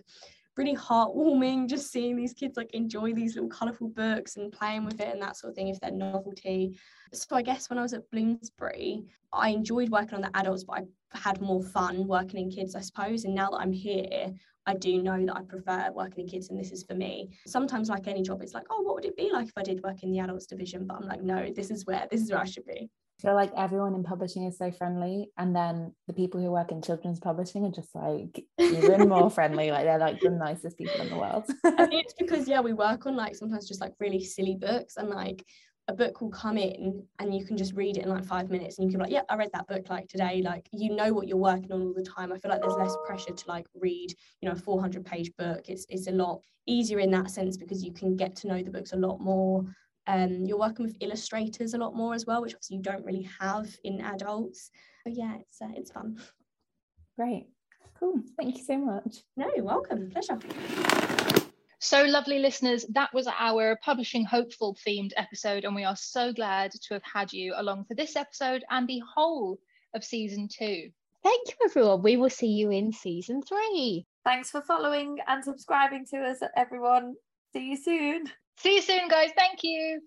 really heartwarming just seeing these kids like enjoy these little colourful books and playing with it and that sort of thing if they're novelty. So I guess when I was at Bloomsbury, I enjoyed working on the adults, but I had more fun working in kids, I suppose. And now that I'm here, I do know that I prefer working in kids and this is for me. Sometimes like any job, it's like, oh, what would it be like if I did work in the adults division? But I'm like, no, this is where this is where I should be feel like everyone in publishing is so friendly and then the people who work in children's publishing are just like even more friendly like they're like the nicest people in the world. I think it's because yeah we work on like sometimes just like really silly books and like a book will come in and you can just read it in like five minutes and you can be like yeah I read that book like today like you know what you're working on all the time. I feel like there's less pressure to like read you know a 400 page book. It's it's a lot easier in that sense because you can get to know the books a lot more um, you're working with illustrators a lot more as well, which obviously you don't really have in adults. But yeah, it's uh, it's fun. Great, cool. Thank you so much. No, you're welcome. Pleasure. So, lovely listeners, that was our Publishing Hopeful themed episode, and we are so glad to have had you along for this episode and the whole of season two. Thank you, everyone. We will see you in season three. Thanks for following and subscribing to us, everyone. See you soon. See you soon, guys. Thank you.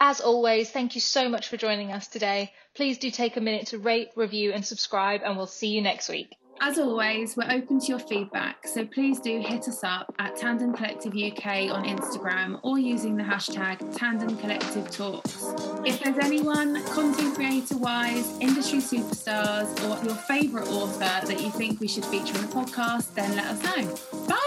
As always, thank you so much for joining us today. Please do take a minute to rate, review, and subscribe, and we'll see you next week. As always, we're open to your feedback, so please do hit us up at Tandem Collective UK on Instagram or using the hashtag Tandem Collective Talks. If there's anyone, content creator wise, industry superstars, or your favourite author that you think we should feature on the podcast, then let us know. Bye!